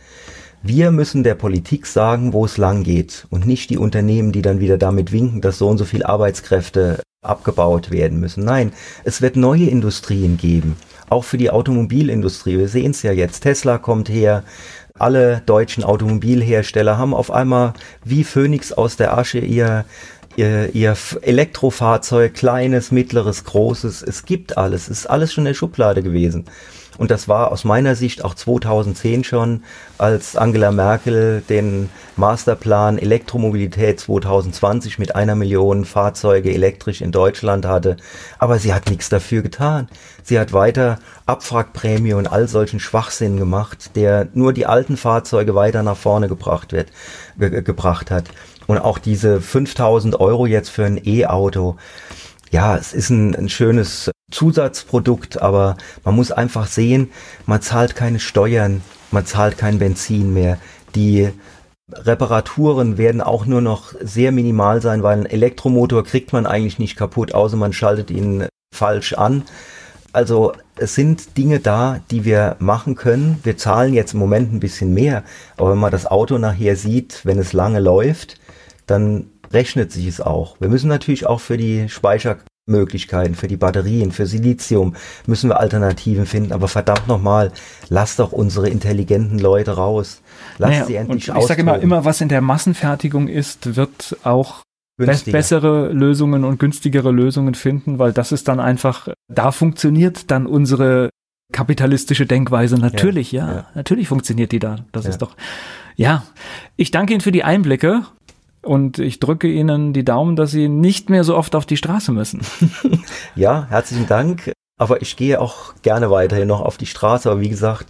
Wir müssen der Politik sagen, wo es lang geht und nicht die Unternehmen, die dann wieder damit winken, dass so und so viel Arbeitskräfte abgebaut werden müssen. Nein, es wird neue Industrien geben, auch für die Automobilindustrie. Wir sehen es ja jetzt. Tesla kommt her, alle deutschen Automobilhersteller haben auf einmal wie Phönix aus der Asche ihr, ihr, ihr Elektrofahrzeug, kleines, mittleres, großes. Es gibt alles. Es ist alles schon in der Schublade gewesen. Und das war aus meiner Sicht auch 2010 schon, als Angela Merkel den Masterplan Elektromobilität 2020 mit einer Million Fahrzeuge elektrisch in Deutschland hatte. Aber sie hat nichts dafür getan. Sie hat weiter Abwrackprämie und all solchen Schwachsinn gemacht, der nur die alten Fahrzeuge weiter nach vorne gebracht wird, ge gebracht hat. Und auch diese 5000 Euro jetzt für ein E-Auto ja, es ist ein, ein schönes Zusatzprodukt, aber man muss einfach sehen, man zahlt keine Steuern, man zahlt kein Benzin mehr. Die Reparaturen werden auch nur noch sehr minimal sein, weil ein Elektromotor kriegt man eigentlich nicht kaputt, außer man schaltet ihn falsch an. Also es sind Dinge da, die wir machen können. Wir zahlen jetzt im Moment ein bisschen mehr, aber wenn man das Auto nachher sieht, wenn es lange läuft, dann rechnet sich es auch. Wir müssen natürlich auch für die Speichermöglichkeiten, für die Batterien, für Silizium müssen wir Alternativen finden. Aber verdammt nochmal, lass doch unsere intelligenten Leute raus. Lass naja, sie endlich und Ich sage immer, immer, was in der Massenfertigung ist, wird auch bessere Lösungen und günstigere Lösungen finden, weil das ist dann einfach, da funktioniert dann unsere kapitalistische Denkweise. Natürlich, ja, ja, ja. natürlich funktioniert die da. Das ja. ist doch, ja. Ich danke Ihnen für die Einblicke und ich drücke Ihnen die Daumen, dass Sie nicht mehr so oft auf die Straße müssen. ja, herzlichen Dank. Aber ich gehe auch gerne weiterhin noch auf die Straße. Aber wie gesagt,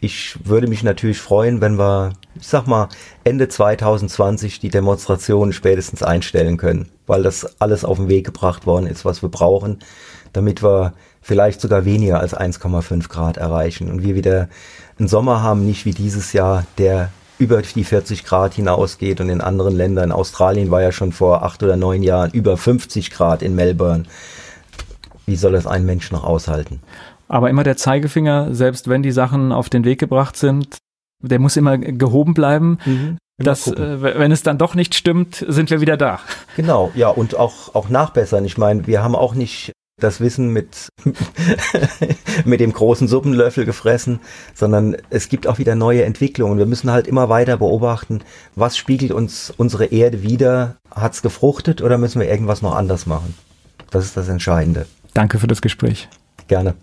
ich würde mich natürlich freuen, wenn wir, ich sag mal, Ende 2020 die Demonstrationen spätestens einstellen können, weil das alles auf den Weg gebracht worden ist, was wir brauchen, damit wir vielleicht sogar weniger als 1,5 Grad erreichen und wir wieder einen Sommer haben, nicht wie dieses Jahr, der über die 40 Grad hinausgeht und in anderen Ländern, Australien war ja schon vor acht oder neun Jahren über 50 Grad in Melbourne. Wie soll das ein Mensch noch aushalten? Aber immer der Zeigefinger, selbst wenn die Sachen auf den Weg gebracht sind, der muss immer gehoben bleiben. Mhm. Dass, äh, wenn es dann doch nicht stimmt, sind wir wieder da. Genau, ja, und auch, auch nachbessern. Ich meine, wir haben auch nicht das Wissen mit, mit dem großen Suppenlöffel gefressen, sondern es gibt auch wieder neue Entwicklungen. Wir müssen halt immer weiter beobachten, was spiegelt uns unsere Erde wieder? Hat es gefruchtet oder müssen wir irgendwas noch anders machen? Das ist das Entscheidende. Danke für das Gespräch. Gerne.